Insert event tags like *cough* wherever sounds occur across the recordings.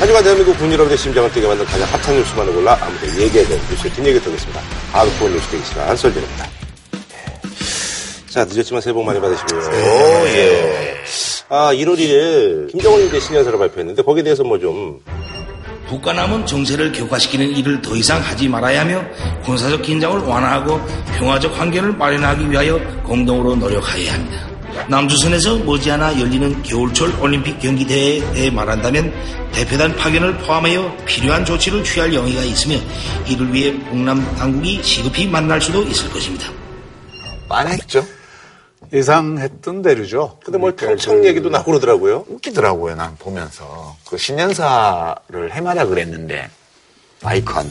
하지만 대한민국 군 여러분의 심장을 뛰게 만든 가장 핫한 뉴스만을 골라 아무도 얘기해야 뉴스의 뒷얘기 듣겠습니다. 하드코어 뉴스 되기 시간 설진입니다. 예. 자, 늦었지만 새해 복 많이 받으시고요. 오, 예. 아, 1월 1일 김정은 이제 신년사를 발표했는데 거기에 대해서 뭐 좀 국가 남은 정세를 격화시키는 일을 더 이상 하지 말아야 하며 군사적 긴장을 완화하고 평화적 환경을 마련하기 위하여 공동으로 노력해야 합니다. 남조선에서 머지않아 열리는 겨울철 올림픽 경기대회에 대해 말한다면 대표단 파견을 포함하여 필요한 조치를 취할 영의가 있으며 이를 위해 북남 당국이 시급히 만날 수도 있을 것입니다. 빤했죠. 예상했던 대로죠. 근데 뭐 평창 얘기도 나오고 그러더라고요. 웃기더라고요, 난 보면서. 그 신년사를 해마다 그랬는데, 마이컨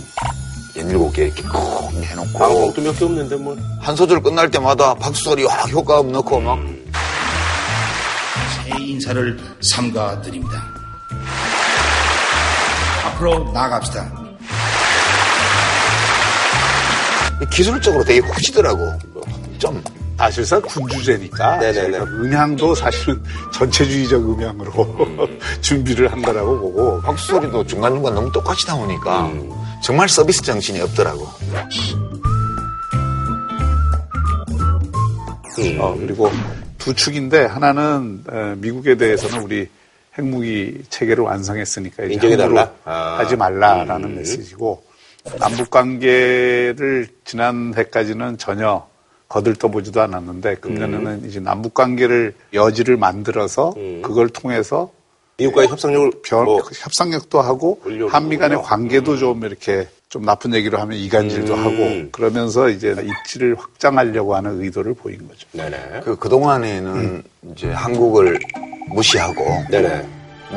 연일곱 개 이렇게 콕 해놓고. 방송도 몇 개 없는데 뭐. 한 소절 끝날 때마다 박수 소리 확 효과음 넣고 막. 새해 인사를 삼가 드립니다. 앞으로 나갑시다. 기술적으로 되게 후지더라고. 좀. 사실상 군주제니까 네네네. 음향도 사실은 전체주의적 음향으로 *laughs* 준비를 한다라고 보고 박수 소리도 중간중간 너무 똑같이 나오니까 정말 서비스 정신이 없더라고. 어, 그리고 두 축인데 하나는 에, 미국에 대해서는 우리 핵무기 체계를 완성했으니까 이제 인정해달라? 함부로 아. 하지 말라라는 음. 메시지고 남북 관계를 지난 해까지는 전혀 거들떠보지도 않았는데 금년에는 이제 남북 관계를 여지를 만들어서 음. 그걸 통해서 미국과의 협상력을 변, 뭐 협상력도 하고 한미 간의. 관계도 좀 이렇게 좀 나쁜 얘기로 하면 이간질도 음. 하고 그러면서 이제 입지를 확장하려고 하는 의도를 보인 거죠. 네네. 그, 그동안에는 이제 한국을 무시하고 네네.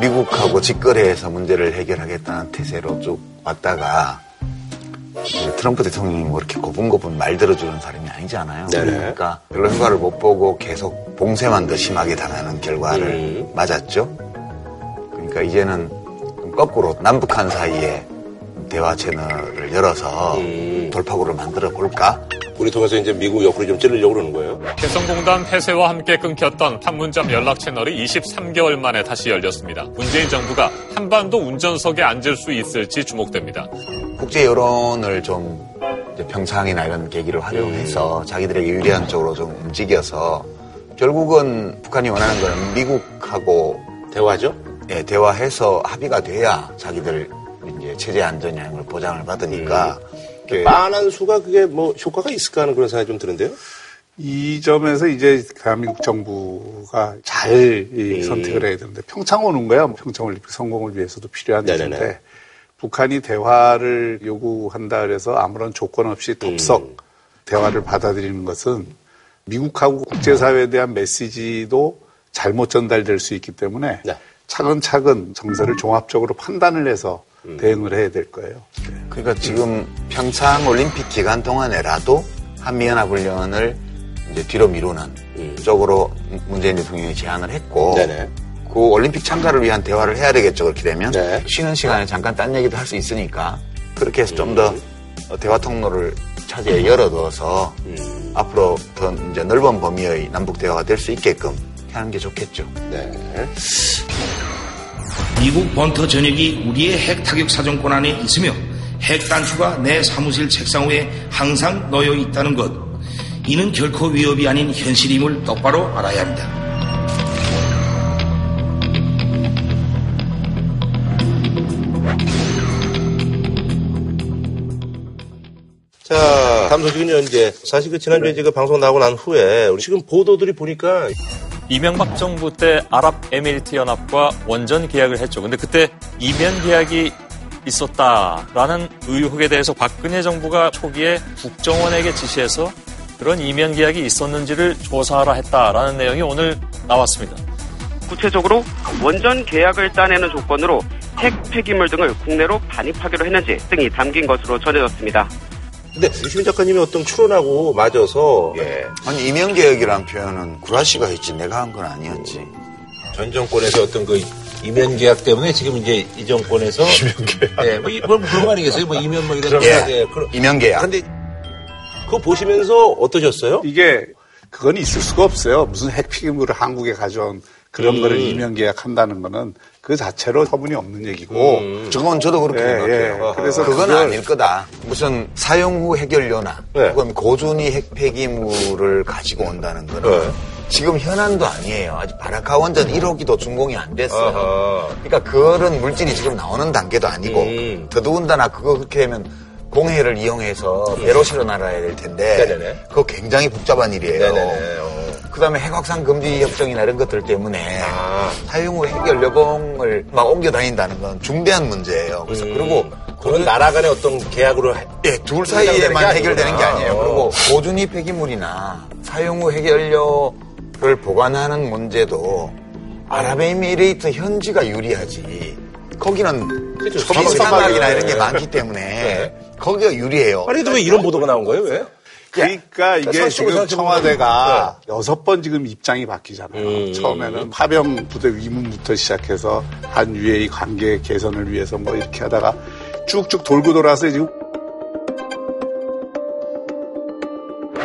미국하고 직거래해서 문제를 해결하겠다는 태세로 쭉 왔다가 트럼프 대통령이 뭐 이렇게 고분고분 말 들어주는 사람이 아니잖아요. 네네. 그러니까 별로 효과를 못 보고 계속 봉쇄만 더 심하게 당하는 결과를 음. 맞았죠. 그러니까 이제는 좀 거꾸로 남북한 사이에 대화 채널을 열어서 음. 돌파구를 만들어 볼까? 우리 통해서 이제 미국 옆으로 좀 찌르려고 그러는 거예요. 개성공단 폐쇄와 함께 끊겼던 판문점 연락 채널이 23개월 만에 다시 열렸습니다. 문재인 정부가 한반도 운전석에 앉을 수 있을지 주목됩니다. 국제 여론을 좀 이제 평창이나 이런 계기를 활용해서 자기들에게 유리한 쪽으로 좀 움직여서 결국은 북한이 원하는 건 미국하고 대화죠? 예, 대화해서 합의가 돼야 자기들 체제 안전량을 보장을 받으니까 이렇게 빤한 수가 그게 뭐 효과가 있을까 하는 그런 생각이 좀 드는데요. 이 점에서 이제 대한민국 정부가 잘이 음. 선택을 해야 되는데 평창 오는 거야. 뭐 평창 올림픽 성공을 위해서도 필요한 네네네. 일인데 북한이 대화를 요구한다 그래서 아무런 조건 없이 덥석 음. 대화를 받아들이는 것은 미국하고 국제사회에 대한 메시지도 잘못 전달될 수 있기 때문에 네. 차근차근 정세를 종합적으로 판단을 해서 음. 대응을 해야 될 거예요. 그러니까 지금 평창 올림픽 기간 동안에라도 한미연합훈련을 이제 뒤로 미루는 음. 쪽으로 문재인 대통령이 제안을 했고 네네. 그 올림픽 참가를 위한 대화를 해야 되겠죠 그렇게 되면 네. 쉬는 시간에 잠깐 딴 얘기도 할 수 있으니까 그렇게 해서 좀 더 대화 통로를 차제에 열어둬서 음. 앞으로 더 이제 넓은 범위의 남북 대화가 될 수 있게끔 하는 게 좋겠죠. 네. 미국 본토 전역이 우리의 핵 타격 사정권 안에 있으며 핵 단추가 내 사무실 책상 위에 항상 놓여 있다는 것. 이는 결코 위협이 아닌 현실임을 똑바로 알아야 합니다. 자, 다음 소식은요, 이제. 사실 그 지난주에 제가 방송 나오고 난 후에, 우리 지금 보도들이 보니까, 이명박 정부 때 아랍에미리트 연합과 원전 계약을 했죠. 근데 그때 이면 계약이 있었다라는 의혹에 대해서 박근혜 정부가 초기에 국정원에게 지시해서 그런 이면 계약이 있었는지를 조사하라 했다라는 내용이 오늘 나왔습니다. 구체적으로 원전 계약을 따내는 조건으로 핵 폐기물 등을 국내로 반입하기로 했는지 등이 담긴 것으로 전해졌습니다. 근데 유시민 작가님이 어떤 추론하고 맞아서, 예. 아니 이명개혁이라는 표현은 구라 씨가 했지 내가 한 건 아니었지. 전 정권에서 어떤 그 이면 계약 때문에 지금 이제 이 정권에서 *laughs* 이면 계약. 예, 뭐, 이- 뭐 그런 거 아니겠어요? 뭐 이면 뭐 이런 거. 예. 예, 그런. 이명개혁. 근데, 그거 보시면서 어떠셨어요? 이게 그건 있을 수가 없어요. 무슨 핵 피기물을 한국에 가져온 그런 음. 거를 이면 계약한다는 거는 그 자체로 허분이 없는 얘기고 음. 저건 저도 그렇게 예, 생각해요. 예. 그래서 그건 그걸- 아닐 거다. 무슨 사용 후 해결료나 네. 혹은 고준위 핵 폐기물을 가지고 온다는 거는 네. 지금 현안도 아니에요. 아직 바라카 원전 1호기도 준공이 안 됐어요. 아하. 그러니까 그런 물질이 지금 나오는 단계도 아니고 음. 더더군다나 그거 그렇게 하면 공해를 이용해서 배로 실어 날아야 될 텐데 네네네. 그거 굉장히 복잡한 일이에요. 네네네. 어. 그다음에 핵확산 금지 협정이나 이런 것들 때문에 아. 사용 후 해결 여봉을 막 옮겨 다닌다는 건 중대한 문제예요. 그래서 음. 그리고 그건 나라 간의 어떤 계약으로 해- 예, 둘 사이에만 해결되는 게. 아니에요. 어. 그리고 고준위 폐기물이나 사용 후 해결료를 보관하는 문제도 아랍에미레이트 현지가 유리하지. 거기는 그렇죠. 섬사막이나 이런 게 네. 많기 때문에 네. 거기가 유리해요. 아니, 근데 왜 이런 보도가 나온 거예요? 왜? 그러니까 이게 사실은 지금 청와대가 여섯 번 지금 입장이 바뀌잖아요. 음. 처음에는 파병 부대 위문부터 시작해서 한 UA 관계 개선을 위해서 뭐 이렇게 하다가 쭉쭉 돌고 돌아서 지금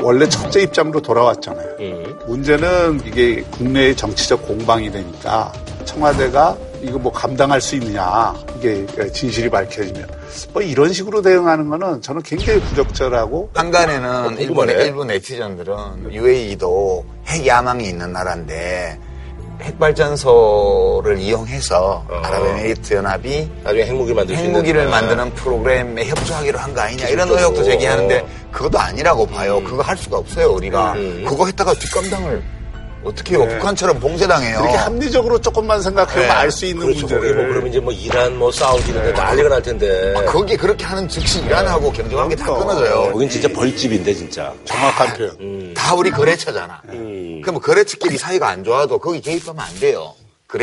원래 첫째 입장으로 돌아왔잖아요. 음. 문제는 이게 국내의 정치적 공방이 되니까 청와대가 이거 뭐 감당할 수 있느냐 이게 진실이 밝혀지면 뭐 이런 식으로 대응하는 거는 저는 굉장히 부적절하고 한간에는 일본, 궁금하네. 일본 네티즌들은 UAE도 핵 야망이 있는 나라인데 핵발전소를 이용해서 어. 아랍에미리트 연합이 나중에 핵무기 만들. 핵무기를 아. 만드는 프로그램에 협조하기로 한 거 아니냐 이런. 의혹도 제기하는데 그것도 아니라고 봐요. 그거 할 수가 없어요 우리가. 음. 그거 했다가 뒷감당을 어떻게 해요? 북한처럼 봉쇄당해요. 이렇게 합리적으로 조금만 생각해보면 네. 알수 있는 그렇죠. 문제를 뭐 그러면 이제 뭐 이란 뭐 사우디 이런 데 난리가 날 텐데. 거기 그렇게 하는 즉시 이란하고 경제관계 다 그러니까. 끊어져요. 거긴 진짜 벌집인데 진짜. 정확한 표현. 다 우리 거래처잖아. 음. 그럼 거래처끼리 사이가 안 좋아도 거기 개입하면 안 돼요.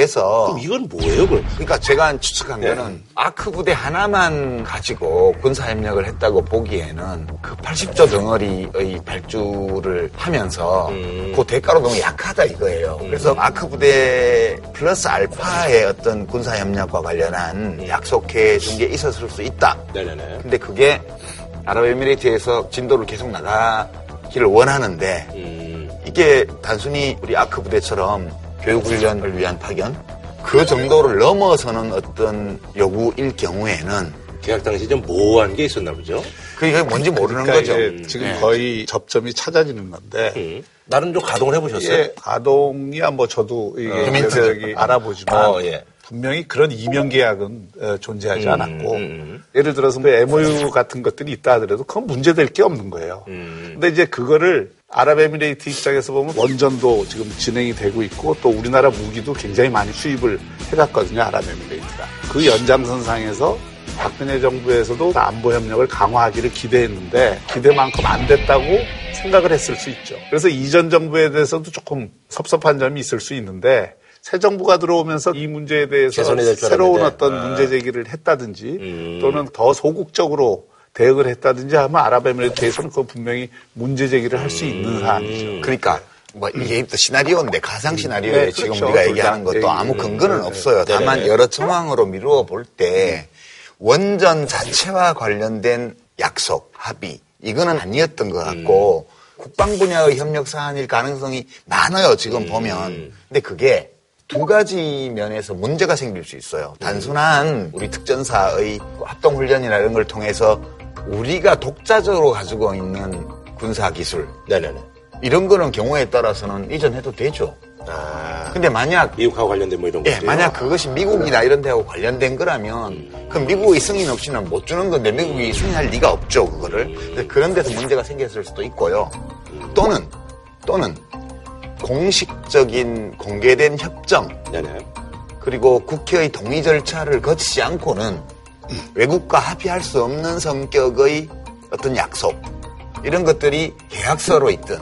그래서 그럼 이건 뭐예요, 그럼? 그러니까 제가 추측한 네. 거는 아크 부대 하나만 가지고 군사 협력을 했다고 보기에는 그 80조 덩어리의 발주를 하면서 음. 그 대가로 너무 약하다 이거예요. 그래서 아크 부대 플러스 알파의 어떤 군사 협력과 관련한 약속해 준 게 있었을 수 있다. 네네네. 근데 그게 아랍에미레이트에서 진도를 계속 나가기를 원하는데 음. 이게 단순히 우리 아크 부대처럼 교육훈련을 위한 파견 그 정도를 넘어서는 어떤 요구일 경우에는 계약 당시 좀 모호한 게 있었나 보죠. 그게 뭔지 모르는 그러니까 거죠. 이게 지금 네. 거의 접점이 찾아지는 건데 음. 나는 좀 가동을 해보셨어요? 이게 가동이야 뭐 저도 이게 어. 저기 알아보지만 어, 예. 분명히 그런 이면 계약은 어, 존재하지 음, 않았고 음, 음. 예를 들어서 뭐 MOU 같은 것들이 있다 하더라도 그건 문제될 게 없는 거예요. 음. 근데 이제 그거를 아랍에미레이트 입장에서 보면 원전도 지금 진행이 되고 있고 또 우리나라 무기도 굉장히 많이 수입을 해갔거든요. 아랍에미레이트가. 그 연장선상에서 박근혜 정부에서도 안보 협력을 강화하기를 기대했는데 기대만큼 안 됐다고 생각을 했을 수 있죠. 그래서 이전 정부에 대해서도 조금 섭섭한 점이 있을 수 있는데 새 정부가 들어오면서 이 문제에 대해서 새로운. 어떤 아. 문제 제기를 했다든지 음. 또는 더 소극적으로 대응을 했다든지 하면 아랍에미레이트에서는 그 분명히 문제 제기를 할수 음. 있는 사안이죠. 그러니까 뭐 이게 또 시나리오인데 가상 시나리오에 네, 지금 그렇죠. 우리가 둘 얘기하는 다. 것도 아무 음, 근거는 네, 없어요. 네. 다만 네네. 여러 정황으로 미루어 볼 때 원전 자체와 관련된 약속, 합의 이거는 아니었던 것 같고 국방 분야의 협력 사안일 가능성이 많아요. 지금 보면. 근데 그게 두 가지 면에서 문제가 생길 수 있어요. 단순한 우리 특전사의 합동훈련이나 이런 걸 통해서 우리가 독자적으로 가지고 있는 군사 기술 네네네. 이런 거는 경우에 따라서는 이전해도 되죠. 아. 근데 만약 미국하고 관련된 뭐 이런 예, 것들. 만약 그것이 미국이나 이런 데하고 관련된 거라면 그럼 미국의 승인 없이는 못 주는 건데 미국이 승인할 리가 없죠 그거를 그런 데서 문제가 생겼을 수도 있고요 또는 또는 공식적인 공개된 협정 네네. 그리고 국회의 동의 절차를 거치지 않고는 외국과 합의할 수 없는 성격의 어떤 약속 이런 것들이 계약서로 있든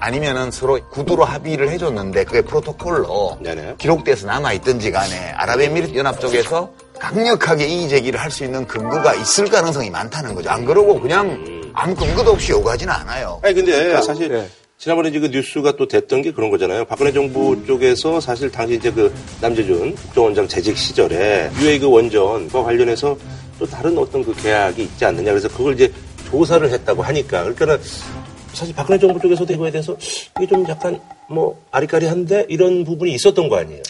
아니면은 서로 구두로 합의를 해줬는데 그게 프로토콜로 네네. 기록돼서 남아있든지 간에 아랍에미리트 연합 쪽에서 강력하게 이의 제기를 할 수 있는 근거가 있을 가능성이 많다는 거죠. 안 그러고 그냥 아무 근거도 없이 요구하지는 않아요. 아니 근데 사실 네. 지난번에 이제 그 뉴스가 또 됐던 게 그런 거잖아요. 박근혜 정부 쪽에서 사실 당시 이제 그 남재준 국정원장 재직 시절에 UA 그 원전과 관련해서 또 다른 어떤 그 계약이 있지 않느냐. 그래서 그걸 이제 조사를 했다고 하니까 그러니까는 사실 박근혜 정부 쪽에서도 이거에 대해서 이게 좀 약간 뭐 아리까리한데 이런 부분이 있었던 거 아니에요?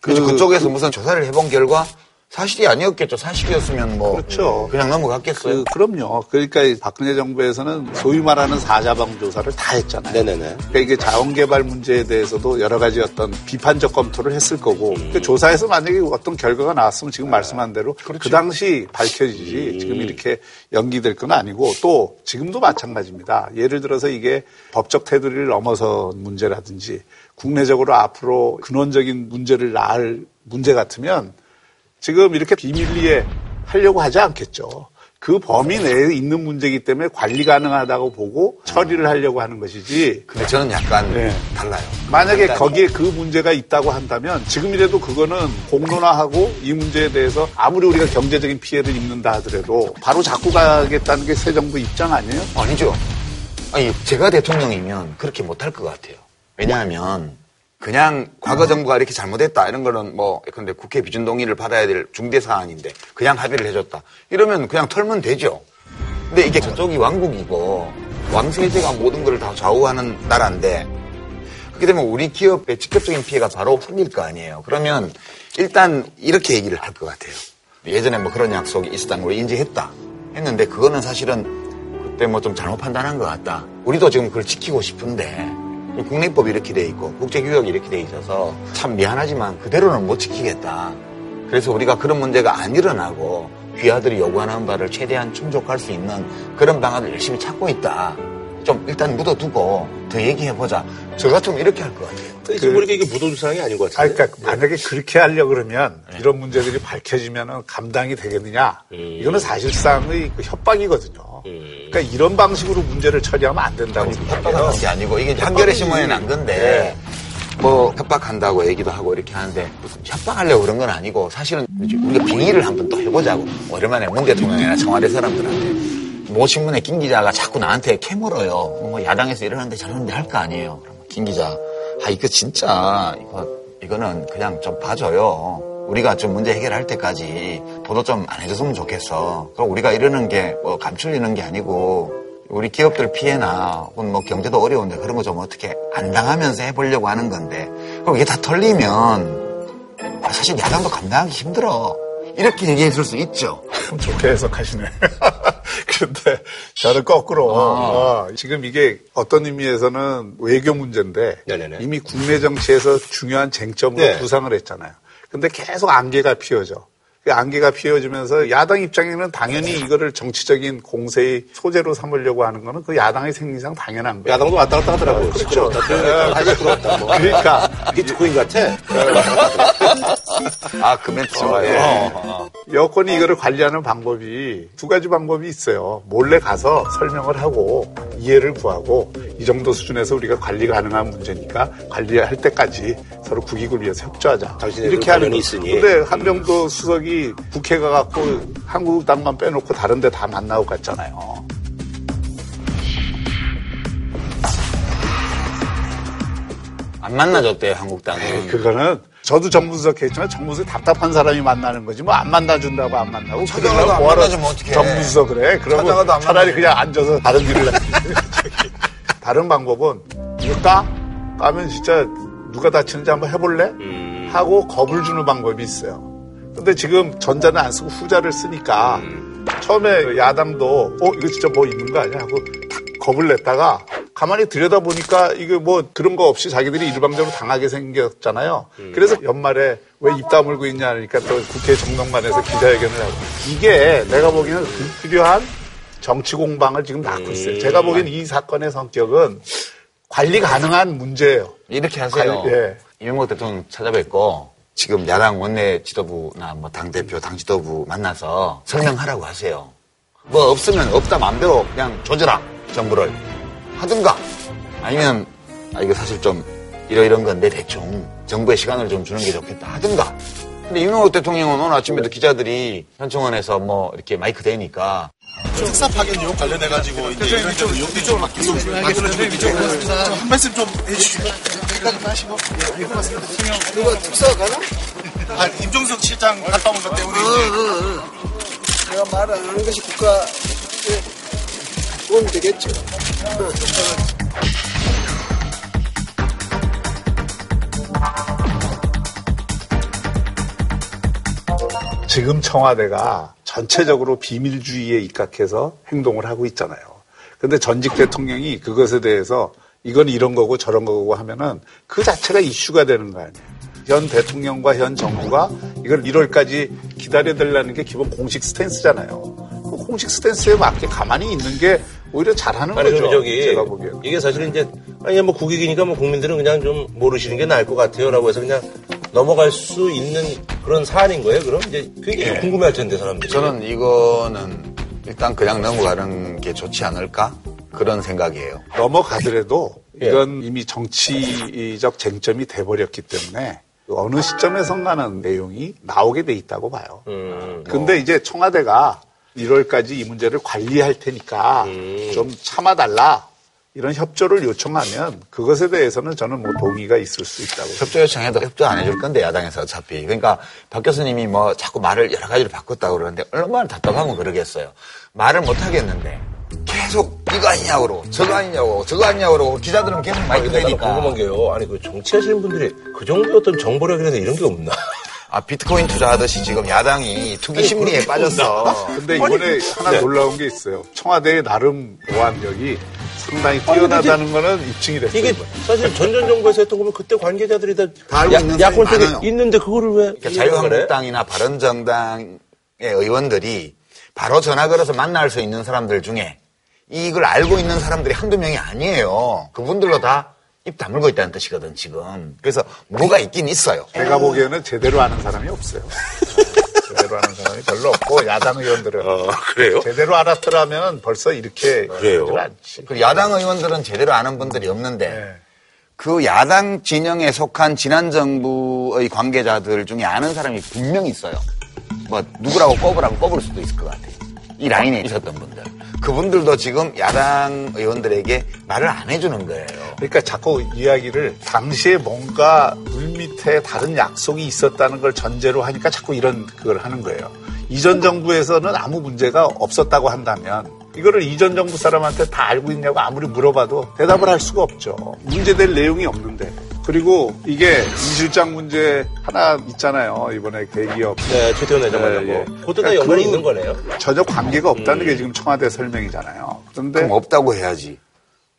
그, 그쪽에서 무슨 조사를 해본 결과 사실이 아니었겠죠. 사실이었으면 뭐 그렇죠. 그냥 넘어갔겠어요. 그, 그럼요. 그러니까 이 박근혜 정부에서는 소위 말하는 사자방 조사를 다 했잖아요. 네네네. 그러니까 이게 자원개발 문제에 대해서도 여러 가지 어떤 비판적 검토를 했을 거고 음. 그 조사에서 만약에 어떤 결과가 나왔으면 지금 말씀한 대로 그 그렇죠. 당시 밝혀지지 음. 지금 이렇게 연기될 건 아니고 또 지금도 마찬가지입니다. 예를 들어서 이게 법적 테두리를 넘어선 문제라든지 국내적으로 앞으로 근원적인 문제를 낳을 문제 같으면 지금 이렇게 비밀리에 하려고 하지 않겠죠. 그 범위 내에 있는 문제이기 때문에 관리 가능하다고 보고 처리를 하려고 하는 것이지. 근데 저는 약간 네. 달라요. 만약에 거기에 그 문제가 있다고 한다면 지금이라도 그거는 공론화하고 이 문제에 대해서 아무리 우리가 경제적인 피해를 입는다 하더라도 바로 잡고 가겠다는 게 새 정부 입장 아니에요? 아니죠. 아니 제가 대통령이면 그렇게 못할 것 같아요. 왜냐하면 그냥 과거 정부가 이렇게 잘못했다 이런 거는 뭐 근데 국회 비준 동의를 받아야 될 중대 사안인데 그냥 합의를 해줬다 이러면 그냥 털면 되죠. 근데 이게 저쪽이 왕국이고 왕세제가 모든 걸 다 좌우하는 나라인데 그렇게 되면 우리 기업의 직접적인 피해가 바로 풀릴 거 아니에요. 그러면 일단 이렇게 얘기를 할 것 같아요. 예전에 뭐 그런 약속이 있었다는 걸 인지했다 했는데 그거는 사실은 그때 뭐 좀 잘못 판단한 것 같다. 우리도 지금 그걸 지키고 싶은데 국내법이 이렇게 돼 있고 국제규약이 이렇게 돼 있어서 참 미안하지만 그대로는 못 지키겠다. 그래서 우리가 그런 문제가 안 일어나고 귀하들이 요구하는 바를 최대한 충족할 수 있는 그런 방안을 열심히 찾고 있다. 좀 일단 묻어두고 더 얘기해보자. 저 같으면 이렇게 할 것 같아요. 지금 보니까 이게 무도주 상황이 아닌 것 아, 같아요. 그러니까 만약에 그렇게 하려 그러면 이런 문제들이 밝혀지면 감당이 되겠느냐? 이거는 사실상의 그 협박이거든요. 그러니까 이런 방식으로 문제를 처리하면 안 된다고 생각해요. 협박하는 게 아니고 이게 한겨레 신문에 난 건데 뭐 협박한다고 얘기도 하고 이렇게 하는데 무슨 협박하려고 그런 건 아니고 사실은 우리가 빙의를 한번 또 해보자고. 오랜만에 문 대통령이나 청와대 사람들한테 모 신문의 김 기자가 자꾸 나한테 캐물어요. 뭐 야당에서 이러는데 저러는데 할 거 아니에요. 그러면 김 기자. 아 이거 진짜 이거 이거는 그냥 좀 봐줘요 우리가 좀 문제 해결할 때까지 보도 좀 안 해줬으면 좋겠어 그럼 우리가 이러는 게 뭐 감추리는 게 아니고 우리 기업들 피해나 혹은 뭐 경제도 어려운데 그런 거 좀 어떻게 안 당하면서 해보려고 하는 건데 그럼 이게 다 털리면 아, 사실 야당도 감당하기 힘들어 이렇게 얘기해 줄 수 있죠. 참 *laughs* 좋게 해석하시네. *laughs* 근데 저는 거꾸로 어, 지금 이게 어떤 의미에서는 외교 문제인데 네네네. 이미 국내 정치에서 중요한 쟁점으로 네. 부상을 했잖아요. 근데 계속 안개가 피어져. 그 안개가 피어지면서 야당 입장에는 당연히 이거를 정치적인 공세의 소재로 삼으려고 하는 거는 그 야당의 생리상 당연한 거예요. 야당도 왔다 갔다 하더라고요. 그렇죠. 발가 들어왔다. 뭐. 그러니까 이게 듣고인 같아. 아, 그 멘트 좋아요. 여권이 이거를 관리하는 방법이 두 가지 방법이 있어요. 몰래 가서 설명을 하고 이해를 구하고 이 정도 수준에서 우리가 관리 가능한 문제니까 관리할 때까지 서로 국익을 위해서 협조하자. 당신네들 이렇게 하는 관련이 거. 있으니. 근데 한명도 수석이 국회 가 갖고 한국당만 빼놓고 다른데 다 만나고 갔잖아요. 안 만나줬대요, 한국당은. 그거는 저도 정무수석 했지만 정무수석 답답한 사람이 만나는 거지 뭐 안 만나준다고 안 만나고 찾아가도 안 만나주면 어떡해. 정무수석 그래 그러면 안 차라리 만나주면. 그냥 앉아서 다른 일을 해 *laughs* 다른 방법은 이거 까? 까면 진짜 누가 다치는지 한번 해볼래? 음. 하고 겁을 주는 방법이 있어요 근데 지금 전자는 안 쓰고 후자를 쓰니까 음. 처음에 야당도 어 이거 진짜 뭐 있는 거 아니야 하고 탁 겁을 냈다가 가만히 들여다보니까 이게 뭐 그런 거 없이 자기들이 일방적으로 당하게 생겼잖아요. 그래서 연말에 왜 입 다물고 있냐 하니까 또 국회 정동관에서 기자회견을 하고 이게 내가 보기에는 불필요한 정치 공방을 지금 낳고 있어요. 제가 보기엔 이 사건의 성격은 관리 가능한 문제예요. 이렇게 하세요. 관리- 예. 이명박 대통령 찾아뵙고 지금 야당 원내 지도부나 뭐 당대표, 당 지도부 만나서 설명하라고 하세요. 뭐 없으면 없다 마음대로 그냥 조져라, 정부를. 하든가. 아니면, 아, 이거 사실 좀 이러이런 건데 대충 정부의 시간을 좀 주는 게 좋겠다. 하든가. 근데 이명박 대통령은 오늘 아침에도 기자들이 현충원에서 뭐 이렇게 마이크 대니까 특사 파견 용 관련해가지고 이제 이런 좀 용도 좀 계속 만들어지고 있는데 한 말씀 좀 해주시죠. 여기까지 하시고 예, 고맙습니다. 누가 특사 가나? 아 임종석 실장 갔다 온 것 때문에 이제 내가 말을 안 하는 것이 국가 쏘면 되겠죠. 지금 청와대가 전체적으로 비밀주의에 입각해서 행동을 하고 있잖아요. 근데 전직 대통령이 그것에 대해서 이건 이런 거고 저런 거고 하면은 그 자체가 이슈가 되는 거 아니에요. 현 대통령과 현 정부가 이걸 1월까지 기다려달라는 게 기본 공식 스탠스잖아요. 그 공식 스탠스에 맞게 가만히 있는 게 오히려 잘하는 아니, 거죠. 저기, 제가 보기에는. 이게 사실은 이제, 아니, 뭐 국익이니까 뭐 국민들은 그냥 좀 모르시는 게 나을 것 같아요. 라고 해서 그냥 넘어갈 수 있는 그런 사안인 거예요. 그럼 이제 굉장히 좀 궁금해 할 텐데, 사람들이. 저는 이거는 일단 그냥 넘어가는 게 좋지 않을까? 그런 생각이에요. 넘어가더라도 예. 이건 이미 정치적 쟁점이 돼버렸기 때문에 어느 시점에선가는 내용이 나오게 돼 있다고 봐요. 음, 근데 이제 청와대가 1월까지 이 문제를 관리할 테니까 음. 좀 참아달라 이런 협조를 요청하면 그것에 대해서는 저는 뭐 동의가 있을 수 있다고. 협조 요청해도 협조 안 해줄 건데 야당에서 어차피 그러니까 박 교수님이 뭐 자꾸 말을 여러 가지로 바꿨다고 그러는데 얼마나 답답하면 그러겠어요 말을 못 하겠는데 계속 이거 아니냐고 그러고 저거 아니냐고 저거 아니냐고 그러고 기자들은 계속 아니, 나는 대니까 궁금한 게요. 아니, 그 정치하시는 분들이 그 정도의 어떤 정보력이라든 이런 게 없나? 아 비트코인 투자하듯이 지금 야당이 투기 심리에 빠졌어 근데 이번에 하나 놀라운 게 있어요. 청와대의 나름 보안력이 상당히 뛰어나다는 거는 입증이 됐어요. 이게 이번에. 사실 전전 정부에서 했던 거면 그때 관계자들이 다, 다 알고 있는 사람이 야권 쪽에 많아요. 있는데 그거를 왜 그러니까? 자유한국당이나 바른정당의 의원들이 바로 전화 걸어서 만날 수 있는 사람들 중에 이걸 알고 있는 사람들이 한두 명이 아니에요. 그분들로 다 입 다물고 있다는 뜻이거든, 지금. 그래서 뭐가 있긴 있어요. 제가 보기에는 제대로 아는 사람이 없어요. *laughs* 제대로 아는 사람이 별로 없고 야당 의원들은 어, 그래요? 제대로 알았더라면 벌써 이렇게 그래요? 그 야당 의원들은 제대로 아는 분들이 없는데 네. 그 야당 진영에 속한 지난 정부의 관계자들 중에 아는 사람이 분명히 있어요. 뭐 누구라고 꼽으라고 꼽을 수도 있을 것 같아요. 이 라인에 있었던 분들. 그분들도 지금 야당 의원들에게 말을 안 해주는 거예요. 그러니까 자꾸 이야기를 당시에 뭔가 물밑에 다른 약속이 있었다는 걸 전제로 하니까 자꾸 이런 그걸 하는 거예요. 이전 정부에서는 아무 문제가 없었다고 한다면 이거를 이전 정부 사람한테 다 알고 있냐고 아무리 물어봐도 대답을 할 수가 없죠. 문제될 내용이 없는데. 그리고 이게 이 실장 문제 하나 있잖아요. 이번에 대기업 네, 최태원 회장 만나고. 예, 예. 그것도 다 그러니까 연관이 그- 있는 거네요. 전혀 관계가 없다는 게 지금 청와대 설명이잖아요. 그런데 그럼 없다고 해야지.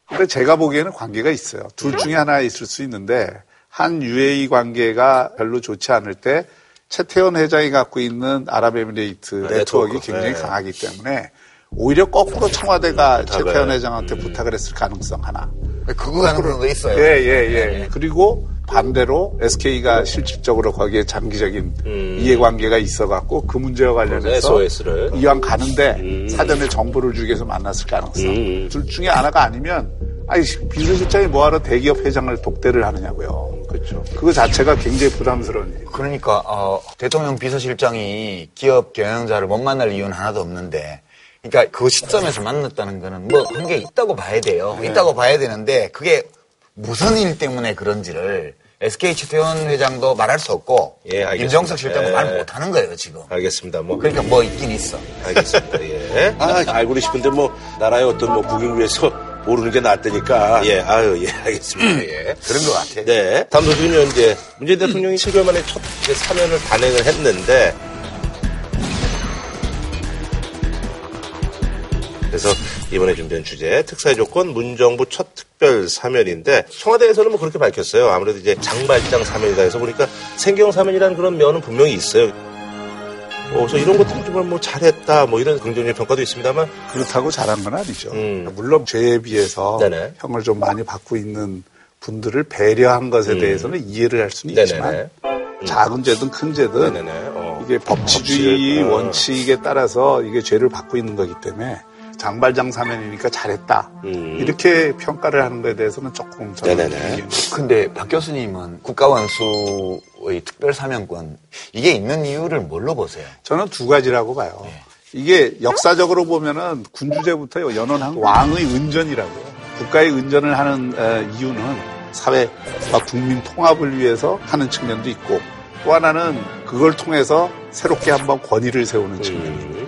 근데 제가 보기에는 관계가 있어요. 둘 중에 하나 있을 수 있는데 한 UAE 관계가 별로 좋지 않을 때 최태원 회장이 갖고 있는 아랍에미레이트 네트워크가 네트워크. 굉장히 네. 강하기 때문에 오히려 거꾸로 청와대가 부탁을. 최태원 회장한테 부탁을 했을 가능성 하나. 그거 가능성도 있어요. 예, 예, 예. 그리고 반대로 SK가 실질적으로 거기에 장기적인 이해관계가 있어갖고 그 문제와 관련해서 SOS를. 이왕 가는데 사전에 정보를 주기 위해서 만났을 가능성. 음. 둘 중에 하나가 아니면 아니 비서실장이 뭐하러 대기업 회장을 독대를 하느냐고요. 그렇죠. 그거 자체가 굉장히 부담스러운 일이에요. 그러니까 어, 대통령 비서실장이 기업 경영자를 못 만날 이유는 하나도 없는데 그러니까 그 시점에서 만났다는 거는 뭐 그런 게 있다고 봐야 돼요. 있다고 봐야 되는데 그게 무슨 일 때문에 그런지를 SK 최태원 회장도 말할 수 없고 예, 알겠습니다. 김정석 실장도 예. 말 못하는 거예요 지금. 알겠습니다. 뭐. 그러니까 뭐 있긴 있어. 알겠습니다. 예. *laughs* 아, 알고는 싶은데 뭐 나라의 어떤 뭐 국익을 위해서 모르는 게 낫다니까. 예, 아유, 예, 알겠습니다. 예. 그런 것 같아. 네. 다음 소식은요, 이제 문재인 대통령이 7개월 만에 첫 사면을 단행을 했는데 그래서 이번에 준비한 주제 특사의 조건 문정부 첫 특별 사면인데 청와대에서는 뭐 그렇게 밝혔어요. 아무래도 이제 장발장 사면이다 해서 보니까 생경 사면이라는 그런 면은 분명히 있어요. 어, 그래서 이런 것들은 정말 뭐 잘했다 뭐 이런 긍정적 평가도 있습니다만 그렇다고 잘한 건 아니죠. 음. 물론 죄에 비해서 네네. 형을 좀 많이 받고 있는 분들을 배려한 것에 대해서는 이해를 할 수는 있지만 음. 네네네. 작은 죄든 큰 죄든 네네네. 어. 이게 법치주의 법치를, 어. 원칙에 따라서 이게 죄를 받고 있는 거기 때문에 장발장 사면이니까 잘했다 음. 이렇게 평가를 하는 거에 대해서는 조금 저는 네네네. 근데 박 교수님은 국가원수의 특별 사면권 이게 있는 이유를 뭘로 보세요? 저는 두 가지라고 봐요. 네. 이게 역사적으로 보면은 군주제부터 연원한 왕의 은전이라고요. 국가의 은전을 하는 에, 이유는 사회와 국민 통합을 위해서 하는 측면도 있고 또 하나는 그걸 통해서 새롭게 한번 권위를 세우는 측면이 있고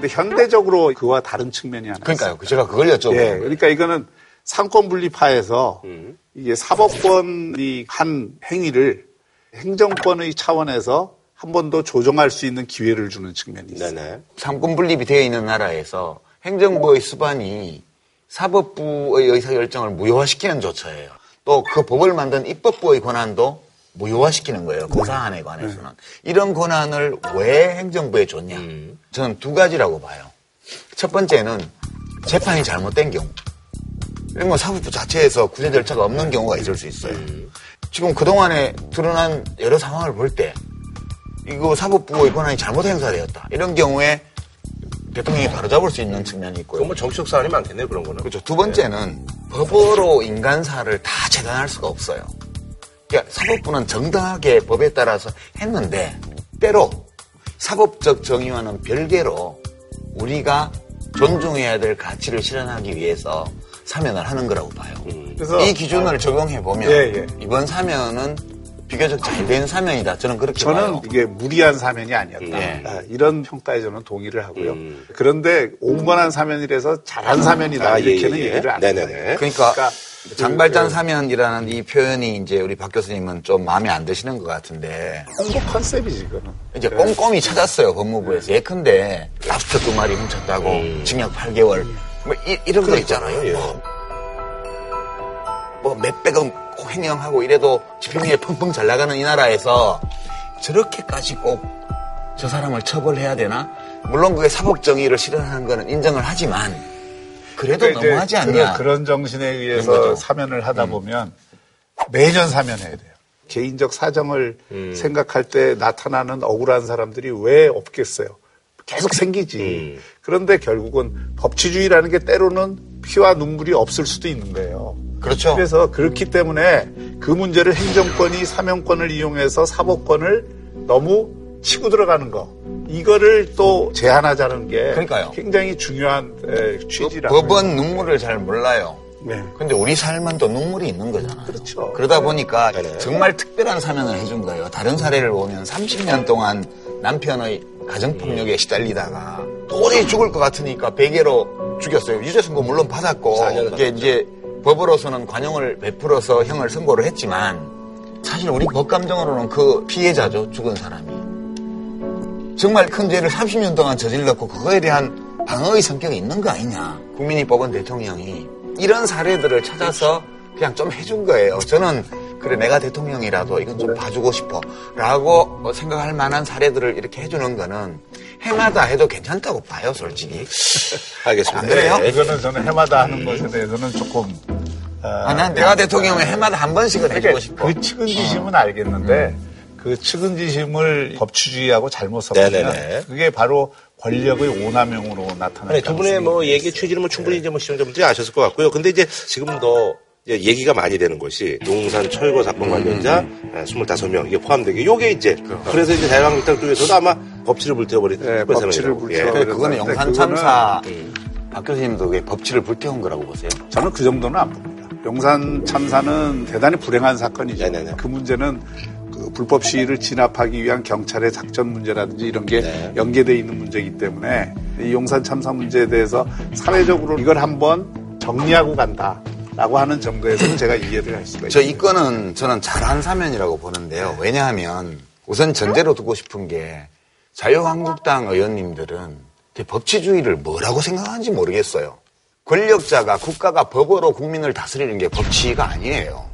근데 현대적으로 그와 다른 측면이 하나 그러니까요. 있어요. 제가 그걸 여쭤보는 예, 거예요. 그러니까 이거는 상권 분리파에서 이게 사법권이 한 행위를 행정권의 차원에서 한 번 더 조정할 수 있는 기회를 주는 측면이 있어요. 네네. 상권 분립이 되어 있는 나라에서 행정부의 수반이 사법부의 의사결정을 무효화시키는 조처예요. 또 그 법을 만든 입법부의 권한도 무효화시키는 거예요. 그 사안에 관해서는. 이런 권한을 왜 행정부에 줬냐? 저는 두 가지라고 봐요. 첫 번째는 재판이 잘못된 경우. 이런 건 사법부 자체에서 구제 절차가 없는 경우가 있을 수 있어요. 지금 그동안에 드러난 여러 상황을 볼 때 이거 사법부의 권한이 잘못 행사되었다. 이런 경우에 대통령이 바로잡을 수 있는 측면이 있고요. 뭐 정치적 사안이 많겠네요, 그런 거는. 그렇죠. 두 번째는 법으로 인간사를 다 재단할 수가 없어요. 그러니까 사법부는 정당하게 법에 따라서 했는데 때로 사법적 정의와는 별개로 우리가 존중해야 될 가치를 실현하기 위해서 사면을 하는 거라고 봐요. 그래서 이 기준을 적용해 보면 예, 예. 이번 사면은 비교적 잘 된 사면이다. 저는 그렇게 저는 봐요. 이게 무리한 사면이 아니었다. 네. 아, 이런 평가에 저는 동의를 하고요. 음. 그런데 온건한 사면이라서 잘한 사면이다. 아, 예, 이렇게는 예, 예. 얘기를 안. 해요. 그러니까, 장발장 사면이라는 이 표현이 이제 우리 박 교수님은 좀 마음에 안 드시는 것 같은데 홍보 컨셉이지, 이거는. 이제 꼼꼼히 찾았어요 법무부에서 예컨대 랍스터 두 마리 훔쳤다고 징역 8개월 뭐 이, 런거 있잖아요. 예. 뭐, 뭐 몇백억 횡령하고 이래도 집행유예 펑펑 잘 나가는 이 나라에서 저렇게까지 꼭 저 사람을 처벌해야 되나? 물론 그게 사법 정의를 실현하는 거는 인정을 하지만 그래도 그러니까 너무하지 않냐? 그런, 그런 정신에 의해서. 음. 사면을 하다 보면 매년 사면해야 돼요. 개인적 사정을 음. 생각할 때 나타나는 억울한 사람들이 왜 없겠어요? 계속 생기지. 음. 그런데 결국은 법치주의라는 게 때로는 피와 눈물이 없을 수도 있는 거예요. 그렇죠. 그래서 그렇기 때문에 그 문제를 행정권이 사면권을 이용해서 사법권을 너무 치고 들어가는 거. 이거를 또 제한하자는 게 그러니까요. 굉장히 중요한 에, 취지라. 법은 눈물을 잘 몰라요. 네. 근데 우리 삶은 또 눈물이 있는 거잖아요. 그렇죠. 그러다 보니까 네네. 정말 특별한 사면을 해준 거예요. 다른 사례를 보면 30년 동안 남편의 가정폭력에 시달리다가 도저히 죽을 것 같으니까 베개로 죽였어요. 유죄 선고 물론 받았고 이게 이제 법으로서는 관용을 베풀어서 형을 선고를 했지만 사실 우리 법 감정으로는 그 피해자죠. 죽은 사람이. 정말 큰 죄를 30년 동안 저질렀고 그거에 대한 방어의 성격이 있는 거 아니냐. 국민이 뽑은 대통령이 이런 사례들을 찾아서 그냥 좀 해준 거예요. 저는 그래 내가 대통령이라도 이건 좀 봐주고 싶어 라고 생각할 만한 사례들을 이렇게 해주는 거는 해마다 해도 괜찮다고 봐요 솔직히 알겠습니다. 안 그래요? 예. 이거는 저는 해마다 하는 것에 대해서는 조금 어, 아, 난 내가 대통령이면 해마다 한 번씩은 해주고 그러니까 싶어 음. 그 측은지심은 알겠는데 그 측은지심을 법치주의하고 잘못 섞으면 네네네. 그게 바로 권력의 오남용으로 나타나는 아니, 두 분의 뭐 얘기 취지는 뭐 충분히 이제 뭐 시청자분들이 아셨을 것 같고요. 근데 이제 지금 더 이제 얘기가 많이 되는 것이 용산 철거 사건 관련자 음. 25명 이게 포함되게 요게 이제 그래서 이제 자유한국당 쪽에서도 아마 법치를 불태워버린 네, 법치를. 불태워. 그래, 그거는 영산 그거는- 참사 박 교수님도 왜 법치를 불태운 거라고 보세요? 저는 그 정도는 안 봅니다. 용산 참사는 대단히 불행한 사건이죠. 네네네. 그 문제는 그 불법 시위를 진압하기 위한 경찰의 작전 문제라든지 이런 게 네. 연계되어 있는 문제이기 때문에 이 용산 참사 문제에 대해서 사회적으로 이걸 한번 정리하고 간다 라고 하는 정도에서는 *clears throat* 제가 이해를 할 수가 저 있어요. 이 건은 저는 잘한 사면이라고 보는데요. 왜냐하면 우선 전제로 두고 싶은 게 자유한국당 의원님들은 이 법치주의를 뭐라고 생각하는지 모르겠어요. 권력자가 국가가 법으로 국민을 다스리는 게 법치가 아니에요.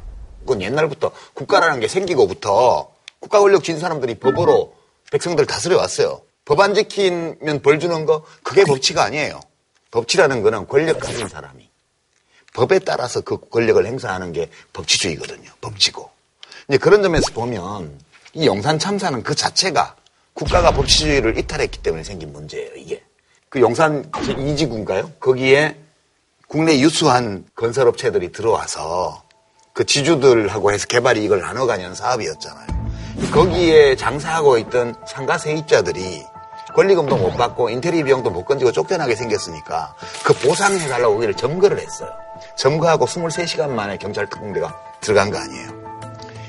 그건 옛날부터 국가라는 게 생기고부터 국가 권력 쥔 사람들이 법으로 백성들 다스려 왔어요. 법 안 지키면 벌 주는 거 그게 법치가 아니에요. 법치라는 거는 권력 가진 사람이 법에 따라서 그 권력을 행사하는 게 법치주의거든요. 법치고. 이제 그런 점에서 보면 이 용산 참사는 그 자체가 국가가 법치주의를 이탈했기 때문에 생긴 문제예요, 이게. 그 용산 이지구인가요? 거기에 국내 유수한 건설업체들이 들어와서 그 지주들하고 해서 개발 이익을 나눠가는 사업이었잖아요. 거기에 장사하고 있던 상가 세입자들이 권리금도 못 받고 인테리어 비용도 못 건지고 쫓겨나게 생겼으니까 그 보상해달라고 거기를 점거를 했어요. 점거하고 23시간 만에 경찰 특공대가 들어간 거 아니에요.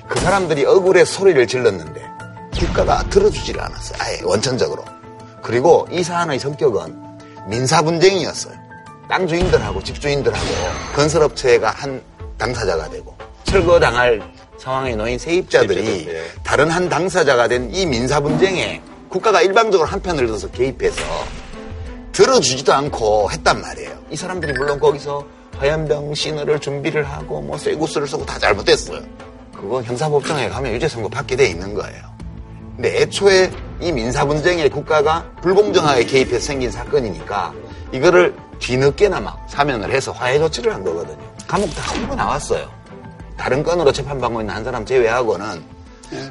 그 사람들이 억울해 소리를 질렀는데 국가가 들어주지를 않았어요. 아예 원천적으로. 그리고 이 사안의 성격은 민사 분쟁이었어요. 땅 주인들하고 집 주인들하고 건설업체가 한 당사자가 되고 철거당할 상황에 놓인 세입자들이 세입자들, 예. 다른 한 당사자가 된 이 민사 분쟁에 국가가 일방적으로 한 편을 들어서 개입해서 들어주지도 않고 했단 말이에요. 이 사람들이 물론 거기서 화염병 시너를 준비를 하고 뭐 쇠구스를 쓰고 다 잘못했어요. 그거 형사법정에 가면 유죄 선고 받게 돼 있는 거예요. 근데 애초에 이 민사 분쟁에 국가가 불공정하게 개입해서 생긴 사건이니까 이거를 뒤늦게나 막 사면을 해서 화해 조치를 한 거거든요. 감옥 다 털고 나왔어요. 다른 건으로 재판받고 있는 한 사람 제외하고는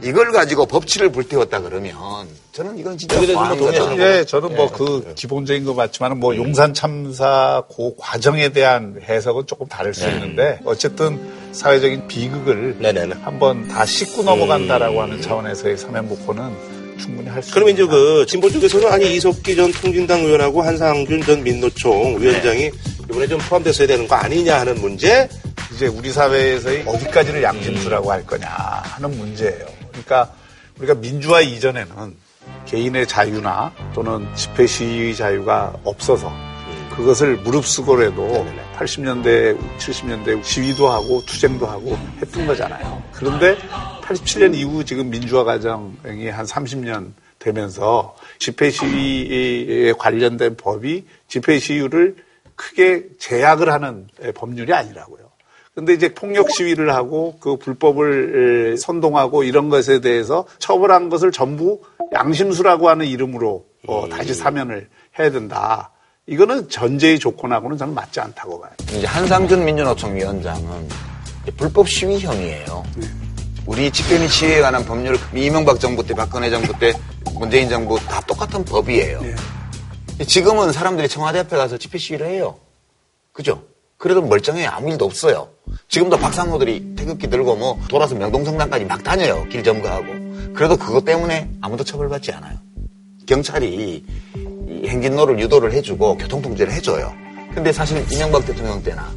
이걸 가지고 법치를 불태웠다 그러면 저는 이건 진짜 과한. 거죠. 예, 저는 뭐 그 기본적인 거 맞지만 뭐 용산 참사 그 과정에 대한 해석은 조금 다를 수 있는데 어쨌든 사회적인 비극을 네네네. 한번 다 씻고 넘어간다라고 하는 차원에서의 사면복권은 충분히 할 수 그럼. 이제 그 진보 쪽에서는 아니 이석기 전 통진당 의원하고 한상준 전 민노총 위원장이 이번에 좀 포함됐어야 되는 거 아니냐 하는 문제. 이제 우리 사회에서의 어디까지를 양심수라고 할 거냐 하는 문제예요. 그러니까 우리가 민주화 이전에는 개인의 자유나 또는 집회 시위 자유가 없어서 그것을 무릅쓰고라도 80년대, 70년대 시위도 하고 투쟁도 하고 했던 거잖아요. 그런데 87년 이후 지금 민주화 과정이 한 30년 되면서 집회 시위에 관련된 법이 집회 시위를 크게 제약을 하는 법률이 아니라고요. 근데 이제 폭력 시위를 하고 그 불법을 에, 선동하고 이런 것에 대해서 처벌한 것을 전부 양심수라고 하는 이름으로 어, 다시 사면을 해야 된다. 이거는 전제의 조건하고는 저는 맞지 않다고 봐요. 이제 한상준 민주노총 위원장은 불법 시위형이에요. 우리 집회 및 시위에 관한 법률 이명박 정부 때 박근혜 정부 때 문재인 정부 다 똑같은 법이에요. 지금은 사람들이 청와대 앞에 가서 집회 시위를 해요. 그죠? 그래도 멀쩡해요. 아무 일도 없어요. 지금도 박상호들이 태극기 들고 뭐 돌아서 명동성당까지 막 다녀요. 길 점거하고. 그래도 그것 때문에 아무도 처벌받지 않아요. 경찰이 이 행진로를 유도를 해주고 교통통제를 해줘요. 근데 사실 이명박 대통령 때나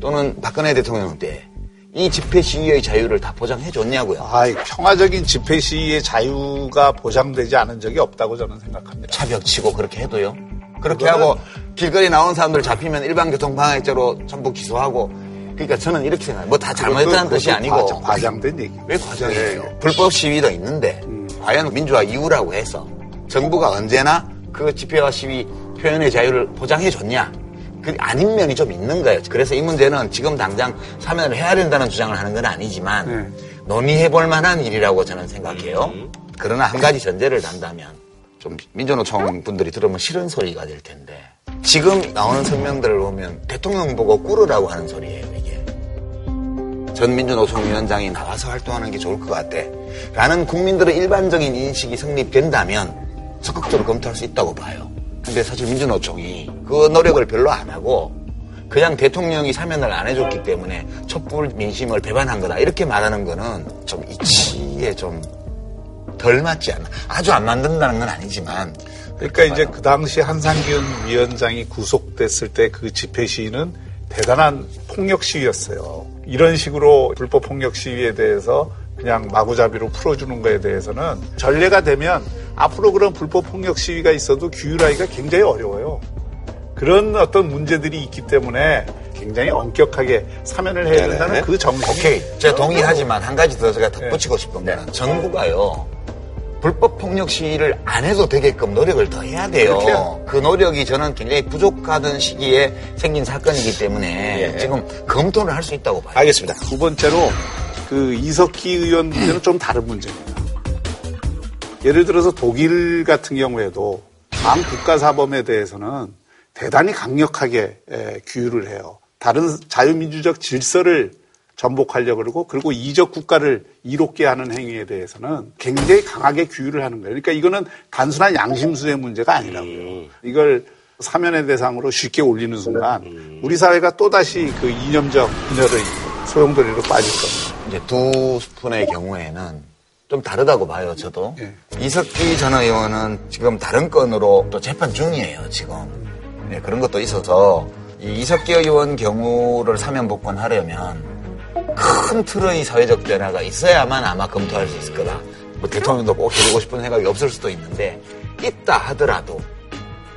또는 박근혜 대통령 때 이 집회 시위의 자유를 다 보장해 줬냐고요. 아이, 평화적인 집회 시위의 자유가 보장되지 않은 적이 없다고 저는 생각합니다. 차벽 치고 그렇게 해도요. 그렇게 하고 길거리 나온 사람들 잡히면 일반교통 방해죄로 전부 기소하고 그러니까 저는 이렇게 생각해요. 뭐 다 잘못했다는 뜻이 아니고 과장, 과장된 얘기. 왜 과장이에요? 불법 시위도 있는데 과연 민주화 이후라고 해서 정부가 언제나 그 집회와 시위 표현의 자유를 보장해 줬냐? 그 아닌 면이 좀 있는 거예요. 그래서 이 문제는 지금 당장 사면을 해야 된다는 주장을 하는 건 아니지만 논의해 볼 만한 일이라고 저는 생각해요. 그러나 한 가지 전제를 단다면 좀 민주노총 분들이 들으면 싫은 소리가 될 텐데 지금 나오는 성명들을 보면 대통령 보고 꿇으라고 하는 소리예요, 이게. 전 민주 노총 위원장이 나와서 활동하는 게 좋을 것 같아. 라는 국민들의 일반적인 인식이 성립된다면 적극적으로 검토할 수 있다고 봐요. 근데 사실 민주노총이 그 노력을 별로 안 하고 그냥 대통령이 사면을 안 해줬기 때문에 촛불 민심을 배반한 거다. 이렇게 말하는 거는 좀 이치에 좀 덜 맞지 않나. 아주 안 만든다는 건 아니지만. 그러니까 이제 그 당시 한상균 위원장이 구속됐을 때 그 집회 시위는 대단한 폭력 시위였어요. 이런 식으로 불법 폭력 시위에 대해서 그냥 마구잡이로 풀어주는 거에 대해서는 전례가 되면 앞으로 그런 불법 폭력 시위가 있어도 규율하기가 굉장히 어려워요. 그런 어떤 문제들이 있기 때문에 굉장히 엄격하게 사면을 해야 된다는 네네. 그 정신이 오케이. 제가 동의하지만 한 가지 더 제가 덧붙이고 네. 싶은 거는 정부가요. 불법 폭력 시위를 안 해도 되게끔 노력을 더 해야 돼요. 해요. 그 노력이 저는 굉장히 부족하던 시기에 생긴 사건이기 때문에 예. 지금 검토를 할 수 있다고 봐요. 알겠습니다. 두 번째로 그 이석기 의원 문제는 좀 다른 문제입니다. 예를 들어서 독일 같은 경우에도 방 국가사범에 대해서는 대단히 강력하게 에, 규율을 해요. 다른 자유민주적 질서를 전복하려고 그러고 그리고 이적 국가를 이롭게 하는 행위에 대해서는 굉장히 강하게 규율을 하는 거예요. 그러니까 이거는 단순한 양심수의 문제가 아니라고요. 이걸 사면의 대상으로 쉽게 올리는 순간 우리 사회가 또다시 그 이념적 분열의 소용돌이로 빠질 겁니다. 이제 두 분의 경우에는 좀 다르다고 봐요, 저도. 예. 이석기 전 의원은 지금 다른 건으로 또 재판 중이에요, 지금. 네, 그런 것도 있어서 이 이석기 의원 경우를 사면 복권하려면 큰 틀의 사회적 변화가 있어야만 아마 검토할 수 있을 거다. 뭐 대통령도 꼭 해주고 싶은 생각이 없을 수도 있는데 있다 하더라도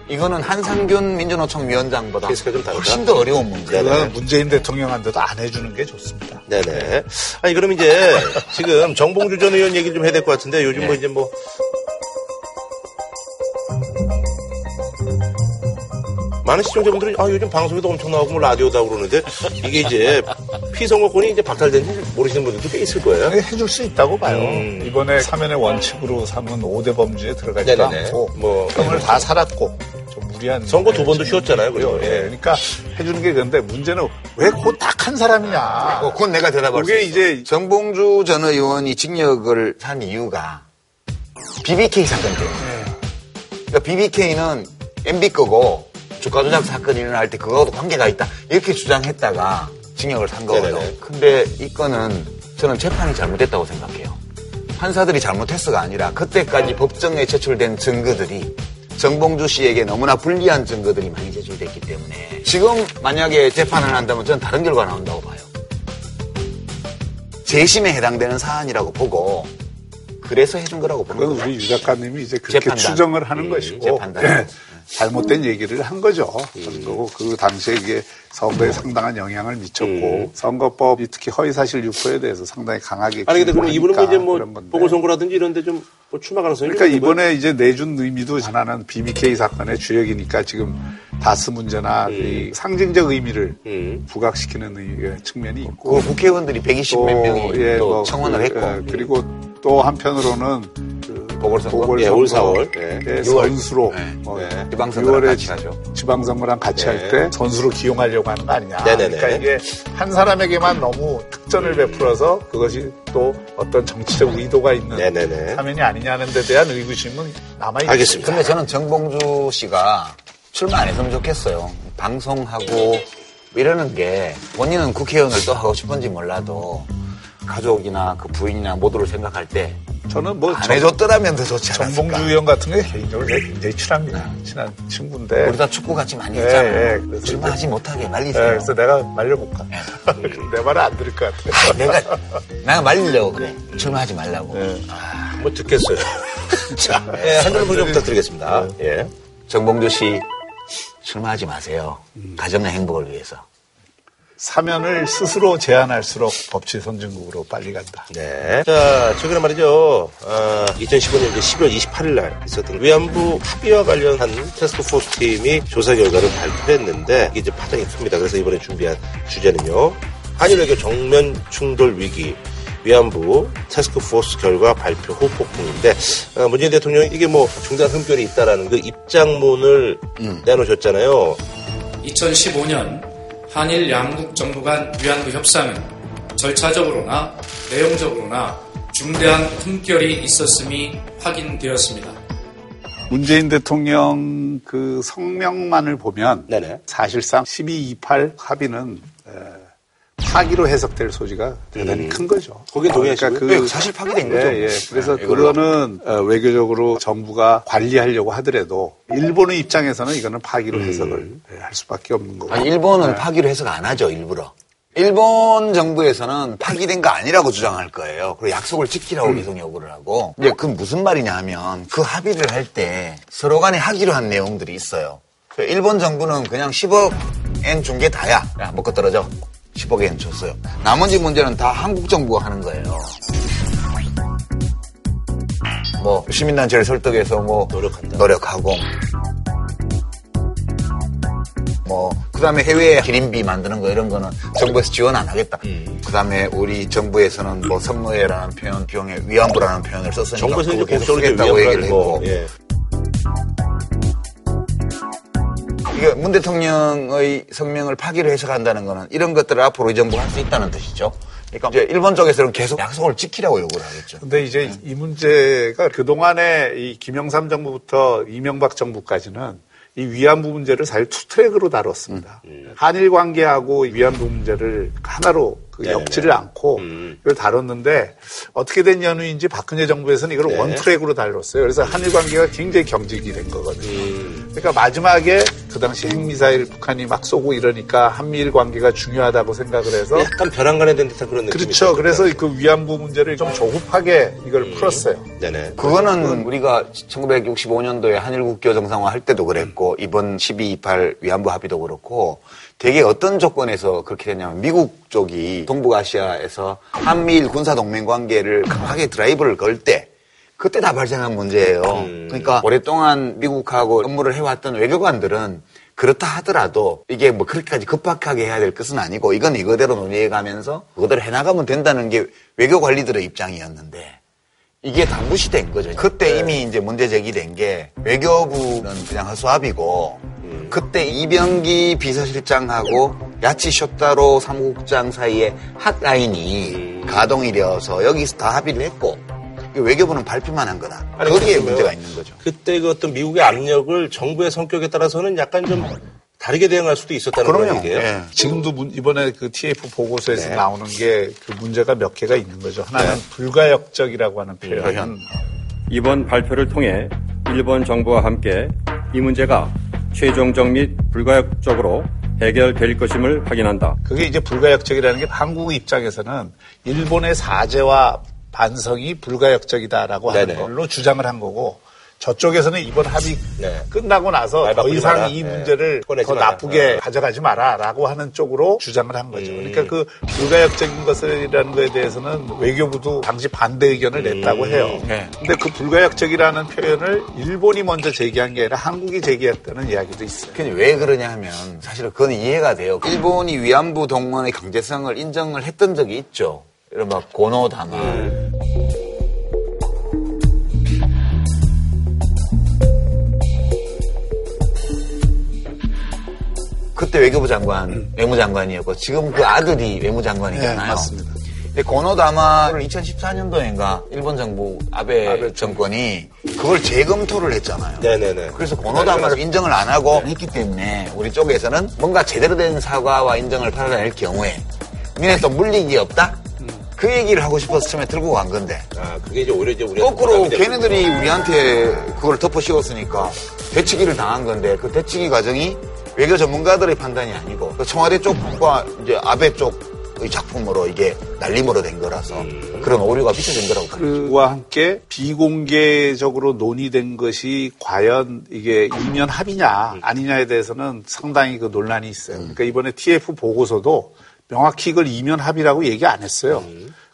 이거는 한상균 민주노총 위원장보다? 훨씬 더 어려운 문제예요. 그건 문재인 대통령한테도 안 해주는 게 좋습니다. 네네. 아니, 그럼 이제 지금 정봉주 전 의원 얘기를 좀 해야 될 것 같은데 요즘 뭐 이제 뭐. 많은 시청자분들이 아 요즘 방송에도 엄청 나오고 뭐 라디오다 그러는데 이게 이제 피선거권이 이제 박탈된지 모르시는 분들도 꽤 있을 거예요. 해줄 수 있다고 봐요. 음. 이번에 사면의 원칙으로 삼은 5대 범죄에 들어가지도 네네네. 않고 뭐, 형을 다 살았고 좀 무리한 선거 두 번도 예, 쉬었잖아요, 그죠? 예, 예. 그러니까 해주는 게 그런데 문제는 왜 곧 딱 한 사람이냐. 어, 그건 내가 대답할 수 그게. 이제 정봉주 전 의원이 징역을 산 이유가 BBK 사건 때문에. 그러니까 BBK는 MB 거고 주가 조작 사건이 일어날 때 그거하고 관계가 있다 이렇게 주장했다가 징역을 산 거거든요. 네네네. 근데 이 건은 저는 재판이 잘못됐다고 생각해요. 판사들이 잘못했어가 아니라 그때까지 법정에 제출된 증거들이 정봉주 씨에게 너무나 불리한 증거들이 많이 제출됐기 때문에 지금 만약에 재판을 한다면 저는 다른 결과 나온다고 봐요. 재심에 해당되는 사안이라고 보고 그래서 해준 거라고 보는 거예요. 우리 유 작가님이 이제 그렇게 재판단. 추정을 하는 음, 것이고 재판단. 예, 잘못된 얘기를 한 거죠. 그런 거고 그 당시에 이게 선거에 상당한 영향을 미쳤고 음. 선거법이 특히 허위사실 유포에 대해서 상당히 강하게 아니 근데 그럼 이분은 뭐 이제 뭐. 보궐선거라든지 이런데 좀뭐 출마 가능성이 그러니까? 이번에 이제 내준 의미도 하나는 BBK 사건의 주역이니까 지금 다스 문제나 이 상징적 의미를 음. 부각시키는 의- 측면이 있고 그 국회의원들이 120몇 명이 예, 또 뭐, 청원을 그, 했고 예, 그리고 또 한편으로는 그 보궐선거? 예, 올 4월. 예, 예. 선수로 네. 뭐 네. 지방선거랑 6월에 같이 하죠. 지방선거랑 같이 네. 할때 선수로 기용하려고 하는 거 아니냐. 네네네. 그러니까 이게 한 사람에게만 너무 특전을 베풀어서 그것이 또 어떤 정치적 의도가 있는 네네네. 사면이 아니냐는 데 대한 의구심은 남아있습니다. 알겠습니다. 근데 저는 정봉주 씨가 출마 안 했으면 좋겠어요. 방송하고 이러는 게 본인은 국회의원을 또 하고 싶은지 몰라도 가족이나 그 부인이나 모두를 생각할 때안 저는 뭐 정- 해줬더라면 더 좋지 않았을까. 정봉주 의원 같은 게 개인적으로 굉장히 친합니다. 친한 친구인데. 우리 다 축구 같이 많이 예, 했잖아요. 예. 그래서 출마하지 못하게 예, 말리세요. 그래서 내가 말려볼까. *laughs* 내 말을 안 들을 것 같아. 내가 내가 말리려고 그래. 출마하지 말라고. 예. 뭐 듣겠어요. *laughs* 자, 예, 한 줄로 좀 부탁드리겠습니다. 예. 정봉주 씨 출마하지 마세요. 가정의 행복을 위해서. 사면을 스스로 제한할수록 법치 선진국으로 빨리 간다. 네. 자, 최근에 말이죠. 아, 2015년 이제 10월 28일 날 있었던 위안부 합의와 관련한 테스크포스 팀이 조사 결과를 발표했는데 이게 이제 파장이 큽니다. 그래서 이번에 준비한 주제는요. 한일 외교 정면 충돌 위기. 위안부 테스크포스 결과 발표 후 폭풍인데 아, 문재인 대통령이 이게 뭐 중대한 흠결이 있다라는 그 입장문을 내놓으셨잖아요. 2015년 한일 양국 정부 간 위안부 협상은 절차적으로나 내용적으로나 중대한 흠결이 있었음이 확인되었습니다. 문재인 대통령 그 성명만을 보면 네네. 사실상 1228 합의는 에, 파기로 해석될 소지가 대단히 큰 거죠. 거기에 동의하시고요? 그러니까 네, 사실 파기된 거죠. 예, 예. 그래서 네. 그거는 어, 외교적으로 정부가 관리하려고 하더라도 일본의 입장에서는 이거는 파기로 해석을 예, 할 수밖에 없는 거고. 아니, 일본은 파기로 해석 안 하죠, 일부러. 일본 정부에서는 파기된 거 아니라고 주장할 거예요. 그리고 약속을 지키라고 계속 요구를 하고. 이제 그 무슨 말이냐 하면 그 합의를 할 때 서로 간에 하기로 한 내용들이 있어요. 그 일본 정부는 그냥 10억 엔 준 게 다야. 야, 먹고 떨어져. 10억 엔 줬어요. 나머지 문제는 다 한국 정부가 하는 거예요. 뭐 시민단체를 설득해서 뭐 노력한다. 노력하고 뭐 그다음에 해외 기린비 만드는 거 이런 거는 정부에서 지원 안 하겠다. 그다음에 우리 정부에서는 뭐 선무회라는 표현 비용에 위안부라는 표현을 썼으니까 정부에서 이제 공적으로. 했고 예. 이게 문 대통령의 성명을 파기로 해석한다는 거는 이런 것들을 앞으로 이 정부가 할 수 있다는 뜻이죠. 그러니까 이제 일본 쪽에서는 계속 약속을 지키라고 요구를 하겠죠. 근데 이제 이 문제가 그동안에 이 김영삼 정부부터 이명박 정부까지는 이 위안부 문제를 사실 two track으로 다뤘습니다. 한일 관계하고 위안부 문제를 하나로 그 네네. 엮지를 않고 음. 이걸 다뤘는데 어떻게 된 연유인지 박근혜 정부에서는 이걸 네. one track으로 다뤘어요. 그래서 한일 관계가 굉장히 경직이 된 거거든요. 음. 그러니까 마지막에 그 당시 핵미사일 북한이 막 쏘고 이러니까 한미일 관계가 중요하다고 생각을 해서 약간 벼랑간에 된 듯한 그런 느낌이 그렇죠. 그래서 그 위안부 문제를 좀 조급하게 이걸 풀었어요. 네네. 그거는 우리가 1965년도에 한일 국교 정상화 할 때도 그랬고 이번 1228 위안부 합의도 그렇고 되게 어떤 조건에서 그렇게 됐냐면 미국 쪽이 동북아시아에서 한미일 군사 동맹 관계를 강하게 드라이브를 걸 때 그때 다 발생한 문제예요. 그러니까 오랫동안 미국하고 업무를 해왔던 외교관들은 그렇다 하더라도 이게 뭐 그렇게까지 급박하게 해야 될 것은 아니고 이건 이거대로 논의해 가면서 그거대로 해나가면 된다는 게 외교 관리들의 입장이었는데 이게 다 무시된 거죠. 그때 이미 이제 문제 제기된 게 외교부는 그냥 허수아비고 그때 이병기 비서실장하고 야치 쇼타로 사무국장 사이에 핫라인이 가동이 되어서 여기서 다 합의를 했고 외교부는 발표만 한 거다. 아니, 거기에 문제가 있는 거죠. 그때 그 어떤 미국의 압력을 정부의 성격에 따라서는 약간 좀 다르게 대응할 수도 있었다는 그럼요. 얘기예요. 예. 지금도 문- 이번에 그 TF 보고서에서 네. 나오는 게 그 문제가 몇 개가 있는 거죠. 하나는 불가역적이라고 하는 표현. 표현. 이번 발표를 통해 일본 정부와 함께 이 문제가 최종적 및 불가역적으로 해결될 것임을 확인한다. 그게 이제 불가역적이라는 게 한국 입장에서는 일본의 사죄와 반성이 불가역적이다라고 하는 네네. 걸로 주장을 한 거고 저쪽에서는 이번 합의 네. 끝나고 나서 말더 이상 마라. 이 네. 문제를 꺼내지 더 마라. 나쁘게 네. 가져가지 마라라고 하는 쪽으로 주장을 한 거죠. 음. 그러니까 그 불가역적인 것이라는 거에 대해서는 외교부도 당시 반대 의견을 음. 냈다고 해요. 네. 근데 그 불가역적이라는 표현을 일본이 먼저 제기한 게 아니라 한국이 제기했다는 이야기도 있어요. 근데 왜 그러냐 하면 사실은 그건 이해가 돼요. 일본이 위안부 동문의 강제성을 인정을 했던 적이 있죠. 이른바 고노다마. 그 때 외교부 장관, 외무장관이었고 지금 그 아들이 외무장관이잖아요. 네, 맞습니다. 근데 고노다마를 2014년도인가 일본 정부 아베, 정권이 그걸 재검토를 했잖아요. 네네네. 그래서 고노다마를 인정을 안 하고 했기 때문에 우리 쪽에서는 뭔가 제대로 된 사과와 인정을 받아낼 경우에 니네 또게 없다? 그 얘기를 하고 싶어서 처음에 들고 간 건데 아, 그게 이제 오히려 이제 우리 거꾸로 걔네들이 우리한테 그걸 덮어 씌웠으니까 대치기를 당한 건데 그 대치기 과정이 외교 전문가들의 판단이 아니고 그 청와대 쪽과 이제 아베 쪽의 작품으로 이게 날림으로 된 거라서 그런 오류가 비춰진 거라고 봐요. 그와 함께 비공개적으로 논의된 것이 과연 이게 이면 합의냐 아니냐에 대해서는 상당히 그 논란이 있어요. 그러니까 이번에 TF 보고서도 명확히 이걸 이면 합의라고 얘기 안 했어요.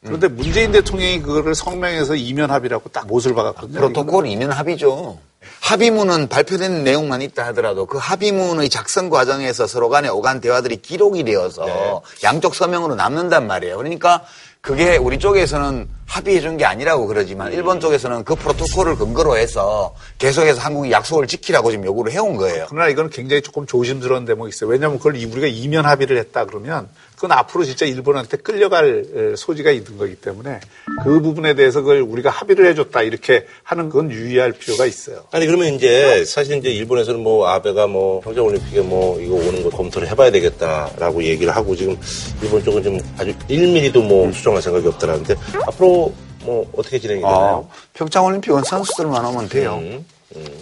그런데 문재인 대통령이 그거를 성명해서 이면 합의라고 딱 못을 박았거든요. 프로토콜 이면 합의죠. 합의문은 발표된 내용만 있다 하더라도 그 합의문의 작성 과정에서 서로 간에 오간 대화들이 기록이 되어서 양쪽 서명으로 남는단 말이에요. 그러니까 그게 우리 쪽에서는 합의해 준 게 아니라고 그러지만 일본 쪽에서는 그 프로토콜을 근거로 해서 계속해서 한국이 약속을 지키라고 지금 요구를 해온 거예요. 그러나 이건 굉장히 조금 조심스러운 대목이 있어요. 왜냐하면 그걸 이- 우리가 이면 합의를 했다 그러면 그건 앞으로 진짜 일본한테 끌려갈 에, 소지가 있는 거기 때문에 그 부분에 대해서 그걸 우리가 합의를 해줬다 이렇게 하는 건 유의할 필요가 있어요. 아니 그러면 이제 사실 이제 일본에서는 뭐 아베가 뭐 평창 올림픽에 뭐 이거 오는 거 검토를 해봐야 되겠다라고 얘기를 하고 지금 일본 쪽은 지금 아주 1mm도 뭐 수정할 생각이 없다라는데 앞으로 뭐 어떻게 진행이 되나요? 아, 평창올림픽은 선수들만 오면 돼요. 음,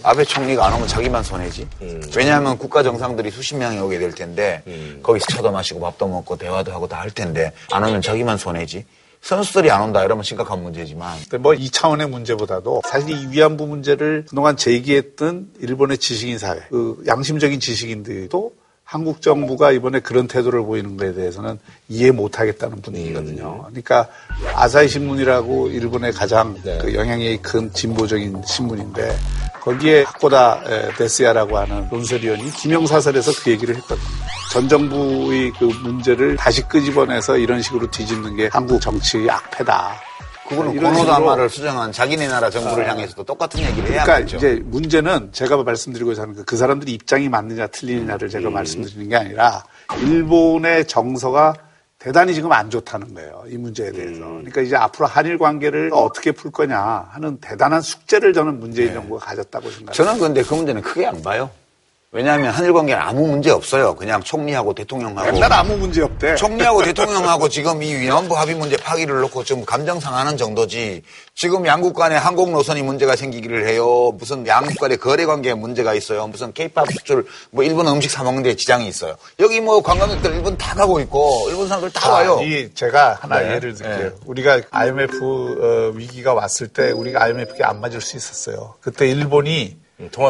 아베 총리가 안 오면 자기만 손해지. 음. 왜냐하면 국가 정상들이 수십 명이 오게 될 텐데 음. 거기서 차도 마시고 밥도 먹고 대화도 하고 다 할 텐데 안 오면 자기만 손해지. 선수들이 안 온다 이러면 심각한 문제지만 근데 뭐 이 차원의 문제보다도 사실 이 위안부 문제를 그동안 제기했던 일본의 지식인 사회, 그 양심적인 지식인들도 한국 정부가 이번에 그런 태도를 보이는 것에 대해서는 이해 못하겠다는 분위기거든요. 그러니까 아사히 신문이라고 일본의 가장 네. 그 영향력이 큰 진보적인 신문인데 거기에 하코다 에, 데스야라고 하는 논설위원이 김영사설에서 그 얘기를 했거든요. 전 정부의 그 문제를 다시 끄집어내서 이런 식으로 뒤집는 게 한국 정치의 악패다. 그거는 고노다마를 수정한 자기네 나라 정부를 향해서도 똑같은 얘기를 그러니까 해야겠죠. 이제 문제는 제가 말씀드리고자 하는 그, 그 사람들이 입장이 맞느냐 틀리느냐를 제가 말씀드리는 게 아니라 일본의 정서가 대단히 지금 안 좋다는 거예요. 이 문제에 대해서. 그러니까 이제 앞으로 한일 관계를 어떻게 풀 거냐 하는 대단한 숙제를 저는 문재인 정부가 가졌다고 생각합니다. 저는 근데 그 문제는 크게 안 봐요. 왜냐하면 한일 관계는 아무 문제 없어요. 그냥 총리하고 대통령하고. 옛날 아무 문제 없대. 총리하고 대통령하고 지금 이 위안부 합의 문제 파기를 놓고 좀 감정 상하는 정도지. 지금 양국 간의 항공 노선이 문제가 생기기를 해요. 무슨 양국 간의 거래 관계에 문제가 있어요. 무슨 케이팝 수출, 뭐 일본 음식 사 먹는 데 지장이 있어요. 여기 뭐 관광객들 일본 다 가고 있고 일본 사람들 다 와요. 이 제가 하나 네. 예를 들게요. 네. 우리가 IMF 어, 위기가 왔을 때 우리가 IMF에 안 맞을 수 있었어요. 그때 일본이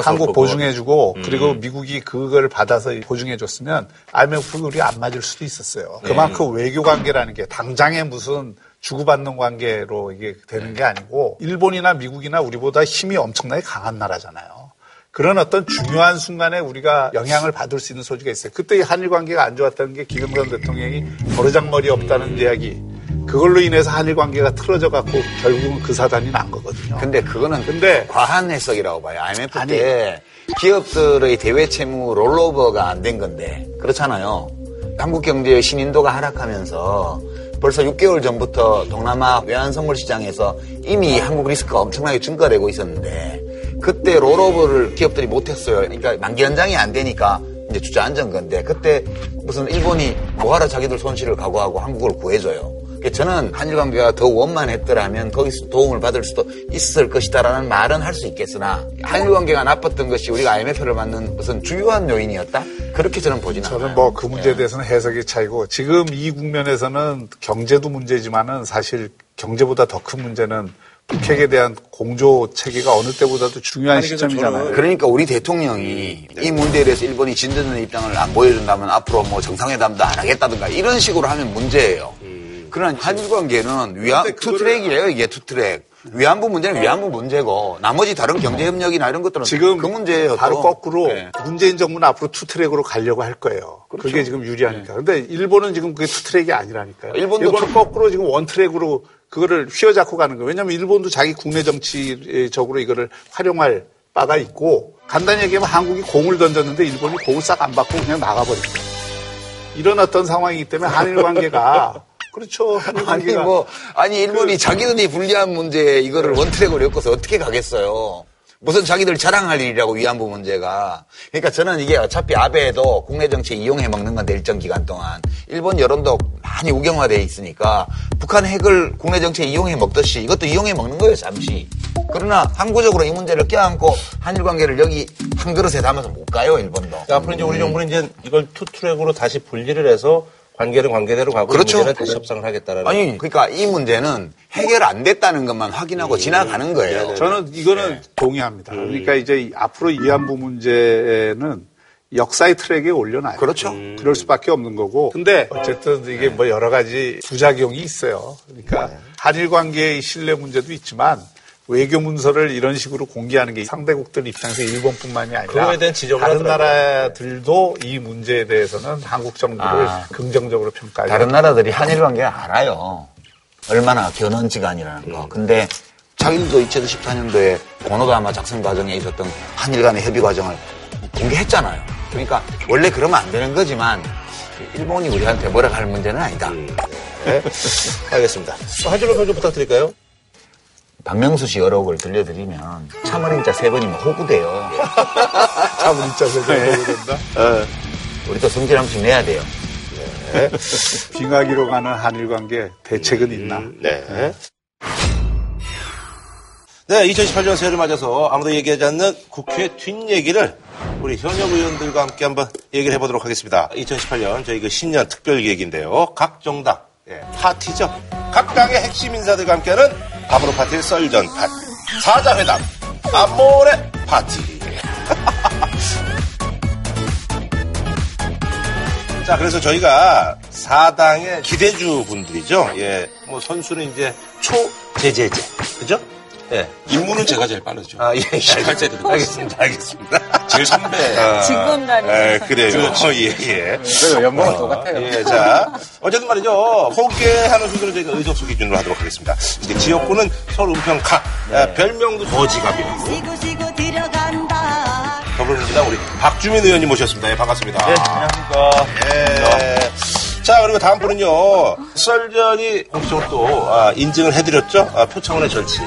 한국 수업 보증해주고 음. 그리고 미국이 그걸 받아서 보증해줬으면 IMF 우리 안 맞을 수도 있었어요. 네. 그만큼 외교 관계라는 게 당장에 무슨 주고받는 관계로 이게 되는 게 아니고 일본이나 미국이나 우리보다 힘이 엄청나게 강한 나라잖아요. 그런 어떤 중요한 순간에 우리가 영향을 받을 수 있는 소지가 있어요. 그때 이 한일 관계가 안 좋았다는 게 기금전 대통령이 버르장머리 없다는 이야기. 그걸로 인해서 한일 관계가 틀어져 갖고 결국은 그 사단이 난 거거든요. 근데 그거는 근데 과한 해석이라고 봐요. IMF 때 기업들의 대외 채무 롤오버가 안 된 건데 그렇잖아요. 한국 경제의 신인도가 하락하면서 벌써 6개월 전부터 동남아 외환 선물 시장에서 이미 한국 리스크가 엄청나게 증가되고 있었는데 그때 롤오버를 기업들이 못했어요. 그러니까 만기 연장이 안 되니까 이제 주저앉은 건데 그때 무슨 일본이 뭐하러 자기들 손실을 각오하고 한국을 구해줘요. 그러니까 저는 한일 관계가 더 원만했더라면 거기서 도움을 받을 수도 있을 것이다라는 말은 할 수 있겠으나 한일 관계가 나빴던 것이 우리가 IMF를 만든 무슨 주요한 요인이었다? 그렇게 저는 보지는 않아요. 저는 뭐 그 문제에 대해서는 해석의 차이고 지금 이 국면에서는 경제도 문제지만은 사실 경제보다 더 큰 문제는 북핵에 대한 공조 체계가 어느 때보다도 중요한 시점이잖아요. 그러니까 우리 대통령이 이 문제에 대해서 일본이 진전된 입장을 안 보여준다면 앞으로 뭐 정상회담도 안 하겠다든가 이런 식으로 하면 문제예요. 그러나 한일 관계는 위안 two track이에요 이게 two track. 위안부 문제는 위안부 문제고 나머지 다른 경제 협력이나 이런 것들은 지금 그 문제예요. 바로 또. 거꾸로 네. 문재인 정부는 앞으로 two track으로 가려고 할 거예요. 그게 지금 유리하니까. 근데 일본은 지금 그게 two track이 아니라니까요. 일본도 일본은 투- 거꾸로 지금 one track으로 그거를 휘어잡고 가는 거예요. 왜냐하면 일본도 자기 국내 정치적으로 이거를 활용할 바가 있고 간단히 얘기하면 한국이 공을 던졌는데 일본이 공을 싹 안 받고 그냥 나가버린 거예요. 이런 어떤 상황이기 때문에 한일 관계가 *laughs* 그렇죠. 아니 뭐 아니 일본이 자기들이 불리한 문제에 이거를 원트랙으로 엮어서 어떻게 가겠어요? 무슨 자기들 자랑할 일이라고 위안부 문제가. 그러니까 저는 이게 어차피 아베도 국내 정치에 이용해 먹는 건데 일정 기간 동안 일본 여론도 많이 우경화돼 있으니까 북한 핵을 국내 정치에 이용해 먹듯이 이것도 이용해 먹는 거예요 잠시. 그러나 항구적으로 이 문제를 껴안고 한일 관계를 여기 한 그릇에 담아서 못 가요 일본도. 그러니까 앞으로 이제 우리 정부는 이제 이걸 two track으로 다시 분리를 해서 관계는 관계대로 가고 그렇죠. 이 문제는 다시 협상을 하겠다라는. 아니 그러니까 이 문제는 해결 안 됐다는 것만 확인하고 지나가는 거예요. 저는 이거는 동의합니다. 그러니까 이제 이- 앞으로 위안부 문제는 역사의 트랙에 올려놔요. 그렇죠. 그럴 수밖에 없는 거고. 근데 어쨌든 이게 뭐 여러 가지 부작용이 있어요. 그러니까 한일 관계의 신뢰 문제도 있지만 외교 문서를 이런 식으로 공개하는 게 상대국들 입장에서 일본뿐만이 아니라 그거에 대한 지적을 다른 하더라고요. 나라들도 이 문제에 대해서는 한국 정부를 아. 긍정적으로 평가해요. 다른 나라들이 한일 관계 알아요. 얼마나 견원지간이라는 거. 근데 자기들도 2014년도에 고노다마 작성 과정에 있었던 한일 간의 협의 과정을 공개했잖아요. 그러니까 원래 그러면 안 되는 거지만 일본이 우리한테 뭐라 할 문제는 아니다. 네. 알겠습니다. 한 줄로 평좀 부탁드릴까요? 박명수 씨 여러 곡을 들려드리면 참어린자 세 번이면 호구돼요. 참 진짜 세상에 된다. 우리도 성질 한 번씩 내야 돼요. 빙하기로 가는 한일 관계 대책은 있나? 네. 네, 2018년 새해를 맞아서 아무도 얘기하지 않는 국회 뒷얘기를 우리 현역 의원들과 함께 한번 얘기를 해보도록 하겠습니다. 2018년 저희 그 신년 특별 기획인데요. 각 정당, 예, 파티죠. 각 당의 핵심 인사들과 함께하는 밥으로 파티의 썰전 파티. 사자회담, 암모레 파티. *laughs* 자, 그래서 저희가 사당의 기대주 분들이죠. 예, 뭐 선수는 이제 초제제제, 그죠? 예. 임무는 제가 제일 빠르죠. 아, 예, 예. 시칼째 드리고 알겠습니다, 알겠습니다. 제일 선배. 아, 직원단위. 예, 그래요. 그렇죠. 예, 예. 그래요, 연봉은 똑같아요. 예, 자. 어쨌든 말이죠. 소개하는 순서를 저희가 의석수 기준으로 하도록 하겠습니다. 이제 지역구는 서울 은평 각, 아, 별명도 거지갑이라고. 더불어민주당 우리 박주민 의원님 모셨습니다. 예, 반갑습니다. 네, 안녕하십니까. 예. 자, 그리고 다음 분은요. 썰전이 공식적으로 또 아, 인증을 해드렸죠. 아, 표창원의 절친.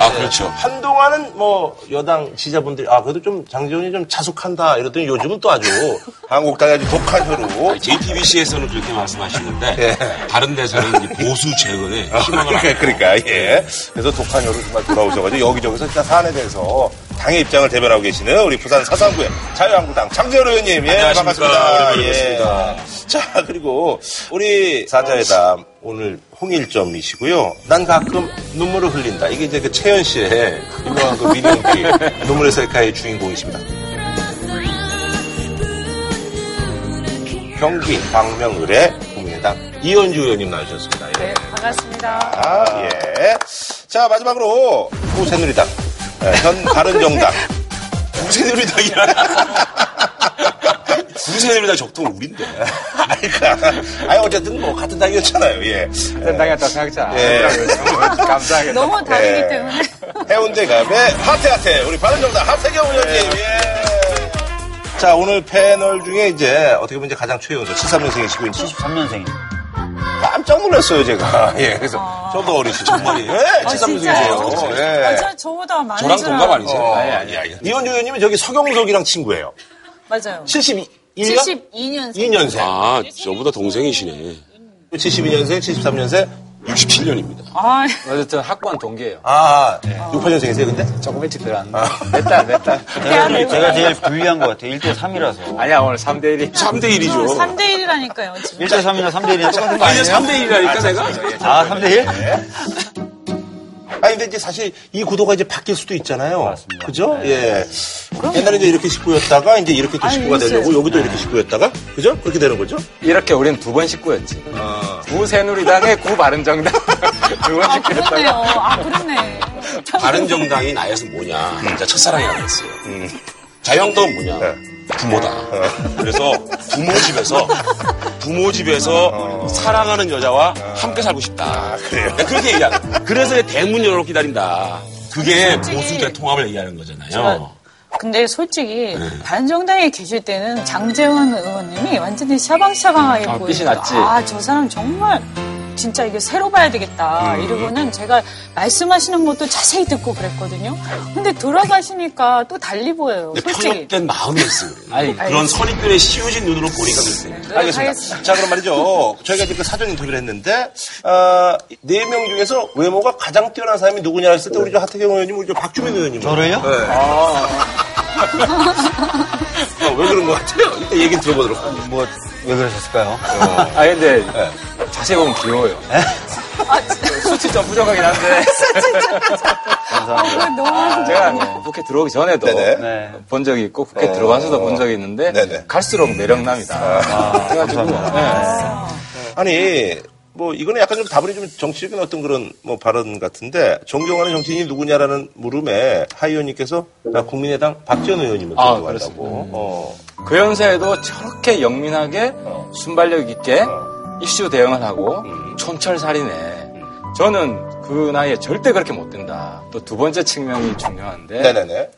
아, 그렇죠. 한동안은 뭐 여당 지지자분들이 아 그래도 좀 장재원이 좀 자숙한다 이러더니 요즘은 또 아주 *laughs* 한국당이 아주 독한 혀로 JTBC에서는 그렇게 말씀하시는데 예. 다른 데서는 이 보수 재건에 희망을 그러니까, 그러니까 예. 그래서 독한 혀로 정말 돌아오셔가지고 여기저기서 진짜 사안에 대해서 당의 입장을 대변하고 계시는 우리 부산 사상구의 자유한국당 장재원 의원님 예 안녕하십니까. 반갑습니다. 뵙습니다. 자 그리고 우리 사자회담 오늘 홍일점이시고요. 난 가끔 눈물을 흘린다. 이게 이제 그 채연 씨의 유명한 그 미니홈피 *laughs* 눈물의 셀카의 주인공이십니다. 경기 광명을의 국민의당 이현주 의원님 나오셨습니다. 예. 네, 반갑습니다. 아, 예. 자, 마지막으로, 구새누리당, 예, 현 바른정당. *laughs* 구새누리당이라. 구새누리당 적통 우린데. 아니, 그, 아니, 어쨌든 뭐, 같은 당이었잖아요, 예. 같은 당이었다 생각자. 예. 감사하겠다. 너무 다르기 예. 때문에. 해운대 갑의 하태하태, 우리 바른정당 하태경 의원님, 예. 자, 오늘 패널 중에 이제, 어떻게 보면 이제 가장 최연소, 73년생이시고, 73년생입니다. 깜짝 놀랐어요, 제가. 예, 그래서, 저도 어리시죠. 정말이. 예, 아, 진짜요? 73년생이세요. 예. 아, 저, 저보다 많은 저랑 줄 동갑 아니세요? 어, 아니, 아니, 아니. 이현주 의원님은 저기 서경석이랑 친구예요. 맞아요. 72 년? 72년생. 2년생. 아, 저보다 동생이시네. 72년생, 73년생, 67년입니다. 아, 어쨌든 학번 동기예요. 아, 68년생이세요, 근데? 조금 일찍 들어갔는데. 몇 달, 몇 달. 제가, 제가 제일 불리한 것 같아요. 1대 3이라서. 아니야, 오늘 3대 1이. 3대 1이죠. 3대 1이라니까요, 지금. 1대 3이나 3대 1이나 똑같은 거 아니, 아니에요? 3대 1이라니까 내가. 아, 3대 1? 아니, 근데 이제 사실 이 구도가 이제 바뀔 수도 있잖아요. 맞습니다. 그죠? 예. 옛날에 이제 이렇게 식구였다가 이제 이렇게 또 아니, 식구가 있어요. 되려고 여기도 이렇게 식구였다가, 그죠? 그렇게 되는 거죠? 이렇게 우린 두 번 식구였지. 아. 구 새누리당의 구 바른정당. *laughs* 두 번 아, 그렇네요. 식구였다가. 아, 그렇네. 바른정당이 나에서 뭐냐. 진짜 첫사랑이라고 했어요. 자유한국당은 뭐냐. 네. 부모다. 그래서 부모 집에서 부모 집에서 사랑하는 여자와 함께 살고 싶다. 그래요? 그렇게 얘기하는. 그래서 이 대문 열어 기다린다. 그게 솔직히 보수들의 통합을 얘기하는 거잖아요. 근데 솔직히 네. 바른정당에 계실 때는 장재원 의원님이 완전히 샤방샤방하게 아, 보여요. 빛이 났지. 아, 저 사람 정말 진짜 이게 새로 봐야 되겠다. 음. 이러고는 제가 말씀하시는 것도 자세히 듣고 그랬거든요. 근데 돌아가시니까 또 달리 보여요. 근데 솔직히. 편협된 마음이 있어요. *laughs* 아니, 그런 선입견에 씌워진 눈으로 보니까 그랬어요. 네, 알겠습니다. 알겠습니다. 자, 그럼 말이죠. 저희가 지금 그 사전 인터뷰를 했는데, 어, 네명 중에서 외모가 가장 뛰어난 사람이 누구냐 했을 때 우리 저 하태경 의원님, 우리 저 박주민 의원님. 저를요? 네. 아, *laughs* 왜 그런 것 같아요? 일단 얘기 들어보도록 하겠습니다. 뭐, 왜 그러셨을까요? 아, 근데 자세히 보면 귀여워요. 아, 수치 좀 부족하긴 한데. *laughs* 아, 너무 제가 국회 들어오기 전에도 네네. 네. 본 적이 있고 국회 어. 들어가서도 본 적이 있는데 네네. 갈수록 매력남이다. 아, 그래가지고 감사합니다. 아니, 뭐, 이거는 약간 좀 다분히 좀 정치적인 어떤 그런 뭐 발언 같은데, 존경하는 정치인이 누구냐라는 물음에 하 의원님께서 나 국민의당 박지원 의원님을 아, 존경한다고. 어. 그 연세에도 저렇게 영민하게 순발력 있게 이슈 대응을 하고 음. 촌철살이네. 저는 그 나이에 절대 그렇게 못 된다. 또 두 번째 측면이 중요한데 네네네.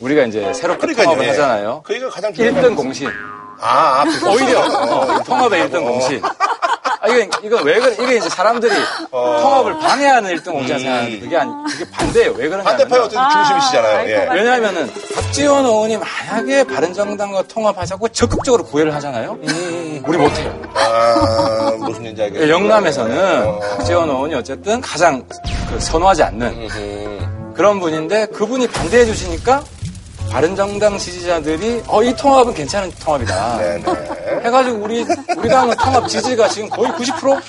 우리가 이제 새롭게 그러니까요, 통합을 예. 하잖아요. 그러니까 가장 중요한 1등 공신. 아, 아 그거. 오히려 어, 통합의 1등 공신. 아, 이게, 이거 왜 그래? 이게 이제 사람들이 통합을 방해하는 1등 공신 생각하는데 그게 아니, 그게 반대예요. 왜 그러냐면. 반대파의 어떤 중심이시잖아요. 알 예. 왜냐하면은 박지원 의원이 만약에 바른정당과 통합하자고 적극적으로 구애를 하잖아요. 우리 못해요. 아, 무슨 얘기인지 알겠어요. 영남에서는 박지원 의원이 어쨌든 가장 그 선호하지 않는 그런 분인데 그분이 반대해 주시니까 바른정당 지지자들이 어 이 통합은 괜찮은 통합이다. 네네. 해가지고 우리 우리 당은 통합 지지가 지금 거의 90%?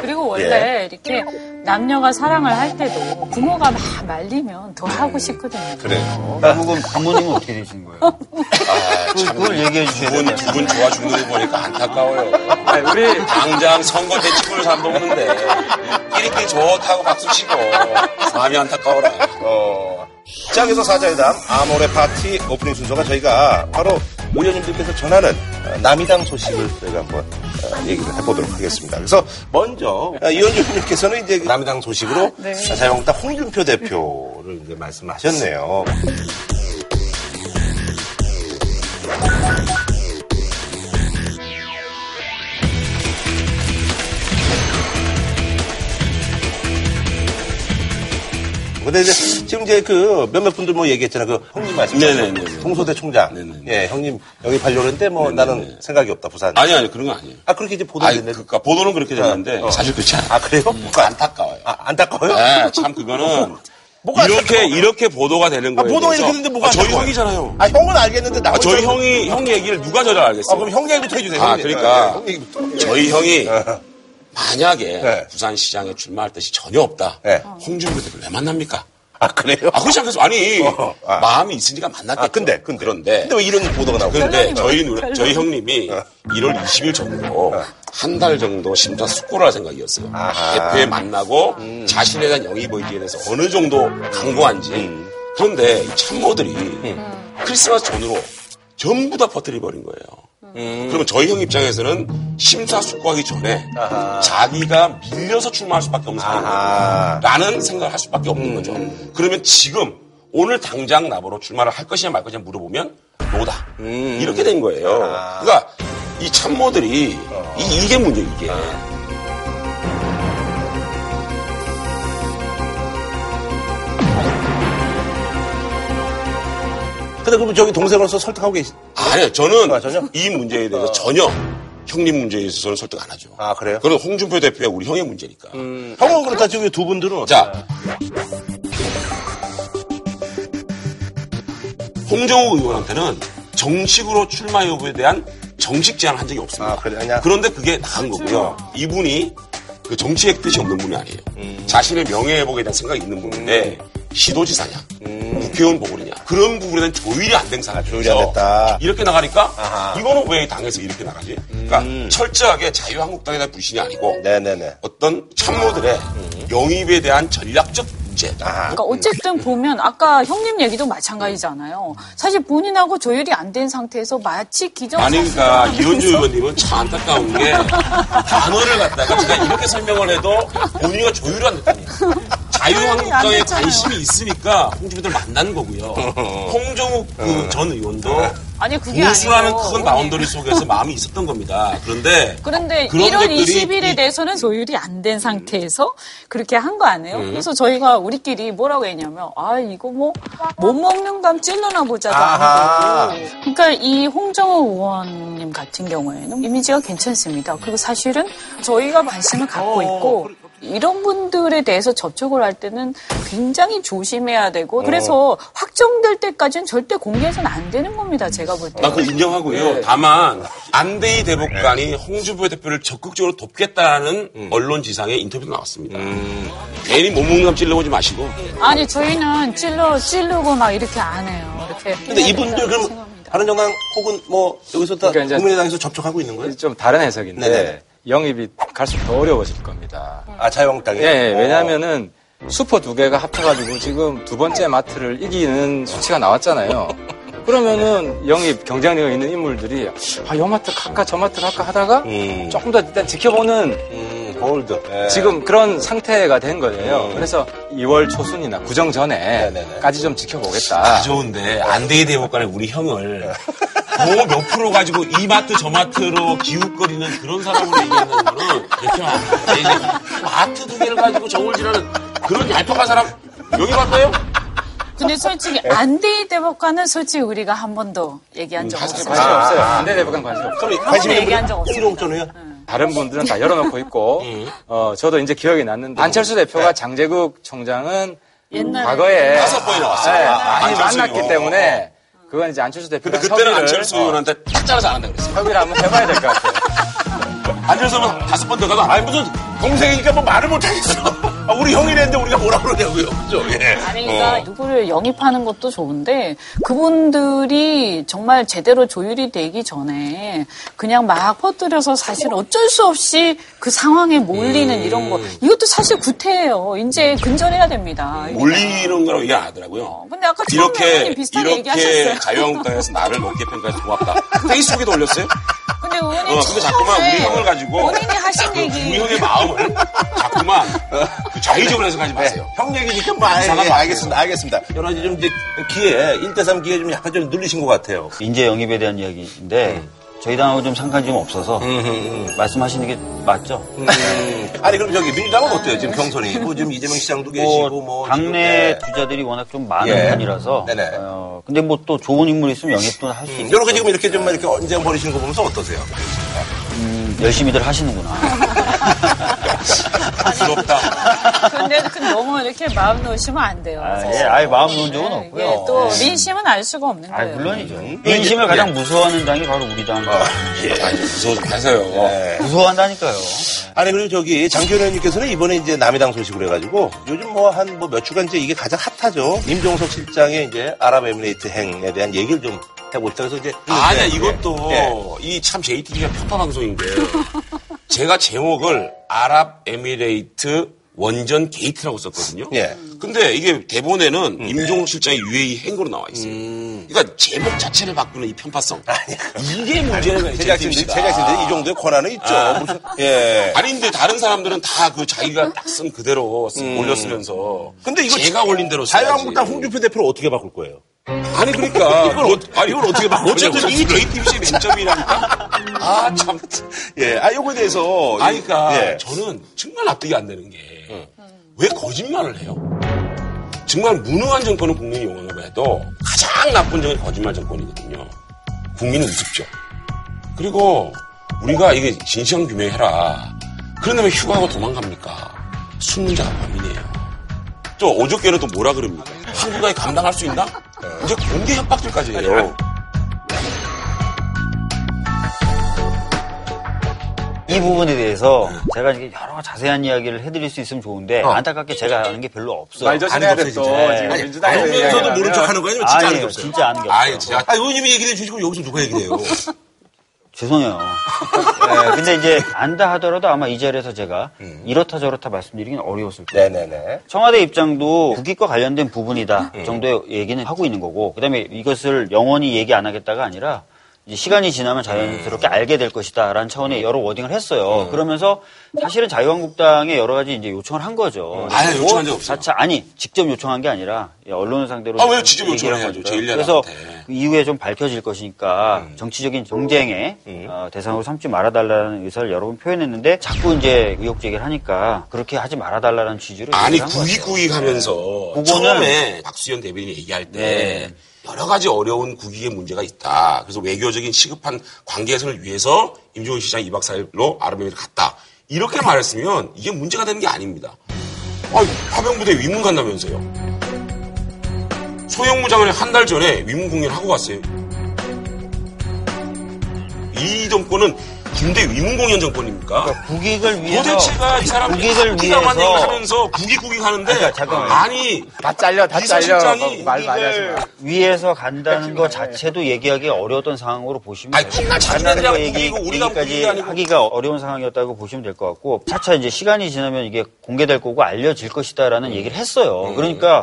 그리고 원래 이렇게 남녀가 사랑을 할 때도 부모가 막 말리면 더 하고 싶거든요. 그래요. 결국은 부모님은 어떻게 되신 거예요? 아, 그- 그걸 얘기해 주셔야 두 분, 돼요. 두분 좋아 죽는 거 보니까 안타까워요. 아니, 우리 당장 선거 대치권을 삼먹는데 끼리끼리 좋다고 박수 치고 마음이 안타까워라. 어. 자, 그래서 사자회담 아모레 파티 오프닝 순서가 저희가 바로 의원님들께서 전하는 어, 남이당 소식을 저희가 한번 어, 얘기를 해보도록 하겠습니다. 그래서 먼저 어, 이현주 의원님께서는 이제 남이당 소식으로 네. 자유한국당 홍준표 대표를 이제 말씀하셨네요. 근데 이제 지금 이제 그 몇몇 분들 뭐 얘기했잖아. 그 형님 말씀하신. 동소대 총장. 예, 형님 영입하려고 했는데 뭐 나는 생각이 없다, 부산. 아니, 아니, 그런 거 아니에요. 아, 그렇게 이제 아니, 보도 됐는데. 그러니까 보도는 그렇게 됐는데 어. 사실 그렇지 않아요. 아, 그래요? 그러니까 안타까워요. 아, 안타까워요? 네, 참 그거는 뭐가 이렇게? 이렇게 보도가 되는 아, 거예요. 보도가 이렇게 됐는데 뭐가 아, 저희? 형이잖아요. 아, 형은 알겠는데 나 아, 저희 형이 형 얘기를 누가 저잘 알겠어요? 아, 그럼 형 얘기부터 해주세요. 아. 그러니까 얘기부터. 저희 형이 어. 만약에 네. 부산시장에 출마할 뜻이 전혀 없다. 네. 홍준표 대표를 왜 만납니까? 아, 그래요? 아, 그렇지 않겠어? 아니, 어, 아. 마음이 있으니까 만났겠죠. 아, 근데, 근데. 그런데. 근데 왜 이런 보도가 나오고 그런데 저희, 결론이 누- 저희 형님이 1월 20일 전으로 한달 정도 심사숙고를 할 생각이었어요. 아하. 대표에 만나고 자신에 대한 영입 의지에 대해서 어느 정도 강구한지. 그런데 이 참모들이 크리스마스 전으로 전부 다 퍼뜨려 버린 거예요. 그러면 저희 형 입장에서는 심사숙고하기 전에 아하. 자기가 밀려서 출마할 수밖에 없는 아하. 상황이라는 생각을 할 수밖에 없는 거죠. 그러면 지금 오늘 당장 나보러 출마를 할 것이냐 말 것이냐 물어보면 노다. 이렇게 된 거예요. 그러니까 이 참모들이 이, 게 문제 이게. 근데 그럼 저기 동생으로서 설득하고 계시, 아니요, 저는 아, 전혀? 이 문제에 대해서 전혀 형님 문제에 있어서는 설득 안 하죠. 아, 그래요? 그건 홍준표 대표가 우리 형의 문제니까. 형은 그렇다 지금 두 분들은 자, 홍정우 의원한테는 정식으로 출마 여부에 대한 정식 제안을 한 적이 없습니다. 아? 그런데 그게 나은 거고요. 이분이 그 정치의 뜻이 없는 분이 아니에요. 음. 자신의 명예회복에 대한 생각이 있는 분인데 시도지사냐, 국회의원 보궐이냐 그런 부분에 대한 조율이 안 된 상황이죠. 음. 조율이 안 됐다. 이렇게 나가니까 아하. 음. 이거는 왜 당에서 이렇게 나가지? 그러니까 철저하게 자유한국당에 대한 불신이 아니고 네네네. 어떤 참모들의 영입에 대한 전략적 문제. 그러니까 어쨌든 보면 아까 형님 얘기도 마찬가지잖아요. 사실 본인하고 조율이 안 된 상태에서 마치 기정 아니 그러니까 이언주 의원님은 참 안타까운 게 *laughs* 단어를 갖다가 제가 이렇게 설명을 해도 본인이 조율을 안 됐다니까. 자유한국당에 관심이 있으니까 홍준표를 만난 거고요. *laughs* 홍정욱 그 전 의원도 아니 그게 보수라는 아니고 큰 boundary 속에서 마음이 있었던 겁니다. 그런데 그런데 그런 1월 것들이 20일에 이- 대해서는 조율이 안 된 상태에서 그렇게 한 거 아니에요? 음. 그래서 저희가 우리끼리 뭐라고 했냐면 아 이거 뭐 못 먹는 감 찔러나 보자도 아하. 아니고 그러니까 이 홍정호 의원님 같은 경우에는 이미지가 괜찮습니다. 그리고 사실은 저희가 관심을 갖고 있고 이런 분들에 대해서 접촉을 할 때는 굉장히 조심해야 되고 그래서 확정될 때까지는 절대 공개해서는 안 되는 겁니다. 제가 볼 때. 나 그거 인정하고요. 다만 안대희 대법관이 홍준표 대표를 적극적으로 돕겠다는 언론 지상의 인터뷰도 나왔습니다. 괜히 못 먹는 감 찔러보지 마시고 아니 저희는 찔러 찌르고 막 이렇게 안 해요. 이렇게. 근데 이분들 그럼 바른정당 혹은 뭐 여기서 다 그러니까 국민의당에서 접촉하고 있는 거예요? 좀 다른 해석인데 네네. 영입이 갈수록 더 어려워질 겁니다. 아 자유한국당이? 예, 예, 왜냐하면은 슈퍼 두 개가 합쳐가지고 지금 두 번째 마트를 이기는 수치가 나왔잖아요. *laughs* 그러면은 영입 경쟁력 있는 인물들이 아, 요 마트 갈까 저 마트 갈까 하다가 음. 조금 더 일단 지켜보는 음, hold. 예. 지금 그런 상태가 된 거예요. 음. 그래서 2월 초순이나 구정. 전에까지 좀 지켜보겠다. 아, 좋은데 안대희 대법관의 우리 형을 *laughs* 뭐몇 프로 가지고 이 마트 저 마트로 기웃거리는 그런 사람으로 얘기하는 거는 이렇게 막 마트 두 개를 가지고 정을지라는 그런 얄팍한 사람 여기 봤나요? 근데 솔직히 안대희 대법관은 솔직히 우리가 한 번도 얘기한 적 사실 없어요. 관심 아. 없어요. 안대 대법관 관심 없어요. 관심 얘기한 적 없어요. 홍종전이에요? 다른 분들은 다 열어놓고 있고, *laughs* 어, 저도 이제 기억이 났는데, 안철수 대표가 장재국 총장은 옛날에 과거에 다섯 번이 나 왔어요. 네, 많이 안철수 만났기 의원. 때문에, 그건 이제 안철수 대표가 근데 그때는 안철수 의원한테 딱 잘라서 안 한다고 그랬어요. 협의를 한번 해봐야 될 것 같아요. *laughs* 안철수 의원 다섯 번 더 가도 아니 무슨 동생이니까 뭐 말을 못하겠어. 아, 우리 형이랬는데 우리가 뭐라 그러냐고요. 그죠? 예. 아니, 그러니까 어. 누구를 영입하는 것도 좋은데 그분들이 정말 제대로 조율이 되기 전에 그냥 막 퍼뜨려서 사실 어쩔 수 없이 그 상황에 몰리는 이런 거 이것도 사실 구태예요. 이제 근절해야 됩니다. 몰리는 거라고 얘기 안 하더라고요. 근데 아까 이렇게 비슷하게 이렇게 얘기하셨어요. 자유한국당에서 나를 높게 평가해서 고맙다. 페이스북에도 올렸어요? 근데 의원님 어, 근데 자꾸만 우리 형을 가지고 본인이 하신 그 얘기 우리 형의 마음을 자꾸만 그 좌의적으로 해석하지 마세요. 형 얘기니까 뭐, 아, 이상한 예, 거 알겠습니다. 알겠습니다. 여러 가지 좀 이제 기회, 1대3 기회 좀 약간 좀 눌리신 것 같아요. 인재 영입에 대한 이야기인데 저희 당하고 좀 상관이 좀 없어서 말씀하시는 게 맞죠? 음. 아니 그럼 저기 민주당은 어때요? 지금 경선이 뭐 지금 이재명 시장도 계시고 뭐 당내 지금, 주자들이 워낙 좀 많은 예. 편이라서 네네. 어, 근데 뭐 또 좋은 인물 있으면 영입도 할수 음, 있고 요렇게 지금 이렇게 좀 이렇게 언쟁 벌이시는 거 보면서 어떠세요? 음, 열심히들 하시는구나. *laughs* 부럽다. 근데 그 너무 이렇게 마음 놓으시면 안 돼요. 아, 예, 아예 마음 놓은 적은 예, 없고요. 예, 또 예. 민심은 알 수가 없는 아, 거예요. 물론이죠. 음. 민심을 예. 가장 무서워하는 당이 바로 우리 당. 예. 아니, 무서워 좀 하세요. 네. 무서워한다니까요. 아니 그리고 저기 장기현 의원님께서는 이번에 이제 남해당 소식을 해가지고 요즘 뭐 한 뭐 몇 주간 이제 이게 가장 hot하죠. 임종석 실장의 이제 아랍에미레이트 행에 대한 얘기를 좀 해보시다. 그래서 이제 아니야, 예, 이것도 예. 이참 JTBC가 편파 방송인 게 *laughs* 제가 제목을 아랍에미레이트 원전 게이트라고 썼거든요. 예. 근데 이게 대본에는 임종욱 실장의 UAE 행거로 나와 있어요. 그러니까 제목 자체를 바꾸는 이 편파성. 이게 문제는 거예요. 제작진들 JTBC 가. 제작진들 이 정도의 권한은 있죠. 아. 무슨 예. 아니 근데 다른 사람들은 다 그 자기가 딱 쓴 그대로 쓰- 올렸으면서 근데 이거 제가 올린 대로. 자유한국당 홍준표 대표를 어떻게 바꿀 거예요? 아니 그러니까 *laughs* 이걸 어- 아니, 이걸 어떻게 바꾸냐고. 어쨌든 이 JTBC의 맹점이라니까. 아 참. 예. 아 요거에 대해서 아니 그러니까 예. 저는 정말 납득이 안 되는 게왜 거짓말을 해요? 정말 무능한 정권은 국민이 용어로 해도 가장 나쁜 정은 거짓말 정권이거든요. 국민은 우습죠. 그리고 우리가 이게 진상 규명해라. 그런다면 휴가하고 도망갑니까? 순문자가 범인이에요. 또 어저께는 또 뭐라 그럽니까? 한국에 감당할 수 있나? 이제 공개 협박들까지 해요. 이 부분에 대해서 제가 이게 여러 자세한 이야기를 해드릴 수 있으면 좋은데 안타깝게 제가 아는 게 별로 없어요. 말 조심해야 돼, 또. 지금 민주당에서 그러면서도 모른 척 하는 거 아니면 진짜 아는 게. 없어요? 진짜 아는 게 없어요. 아니, 진짜. 아, 의원님이 얘기해 주시고 여기서 누가 얘기해요? *laughs* 죄송해요. *laughs* 네, 근데 이제 안다 하더라도 아마 이 자리에서 제가 이렇다 저렇다 말씀드리긴 어려웠을 거예요. 네네네. 청와대 입장도 국익과 관련된 부분이다 정도의 얘기는 하고 있는 거고 그다음에 이것을 영원히 얘기 안 하겠다가 아니라 시간이 지나면 자연스럽게 알게 될 것이다라는 차원의 여러 워딩을 했어요. 그러면서 사실은 자유한국당에 여러 가지 이제 요청을 한 거죠. 아예 뭐 요청한 적 없어요. 자체 아니 직접 요청한 게 아니라 언론을 상대로 아, 왜요? 직접 요청을 한 해야죠. 거죠. 제1야당한테. 그래서 그 이후에 좀 밝혀질 것이니까 정치적인 정쟁의 어, 대상으로 삼지 말아달라는 의사를 여러 번 표현했는데 자꾸 이제 의혹 제기를 하니까 그렇게 하지 말아달라는 취지로 아니. 국익국익 하면서 처음에 박수현 대변인이 얘기할 때 네. 여러 가지 어려운 국익의 문제가 있다. 그래서 외교적인 시급한 관계 개선을 위해서 임종훈 시장이 2박 4일로 아르메니를 갔다. 이렇게 말했으면 이게 문제가 되는 게 아닙니다. 아, 파병부대 위문 간다면서요. 소형무장을 한달 전에 위문 공연을 하고 갔어요. 이 정권은 군대 위문 공 연 정권입니까? 국익을 위해서 도대체가 이 사람 국익을 위해서 얘기하면서 국익 국익 하는데 그러니까 잠깐만요. 아니 다 잘려, 다 비서실장이 말 많이 하지 마. 위에서 간다는 것 자체도 얘기하기 어려웠던 상황으로 보시면 아니, 돼요. 간다는 거 얘기, 국익이고 우리가 얘기까지 국익이 아니고. 하기가 어려운 상황이었다고 보시면 될 것 같고 차차 이제 시간이 지나면 이게 공개될 거고 알려질 음. 것이다라는 얘기를 했어요. 그러니까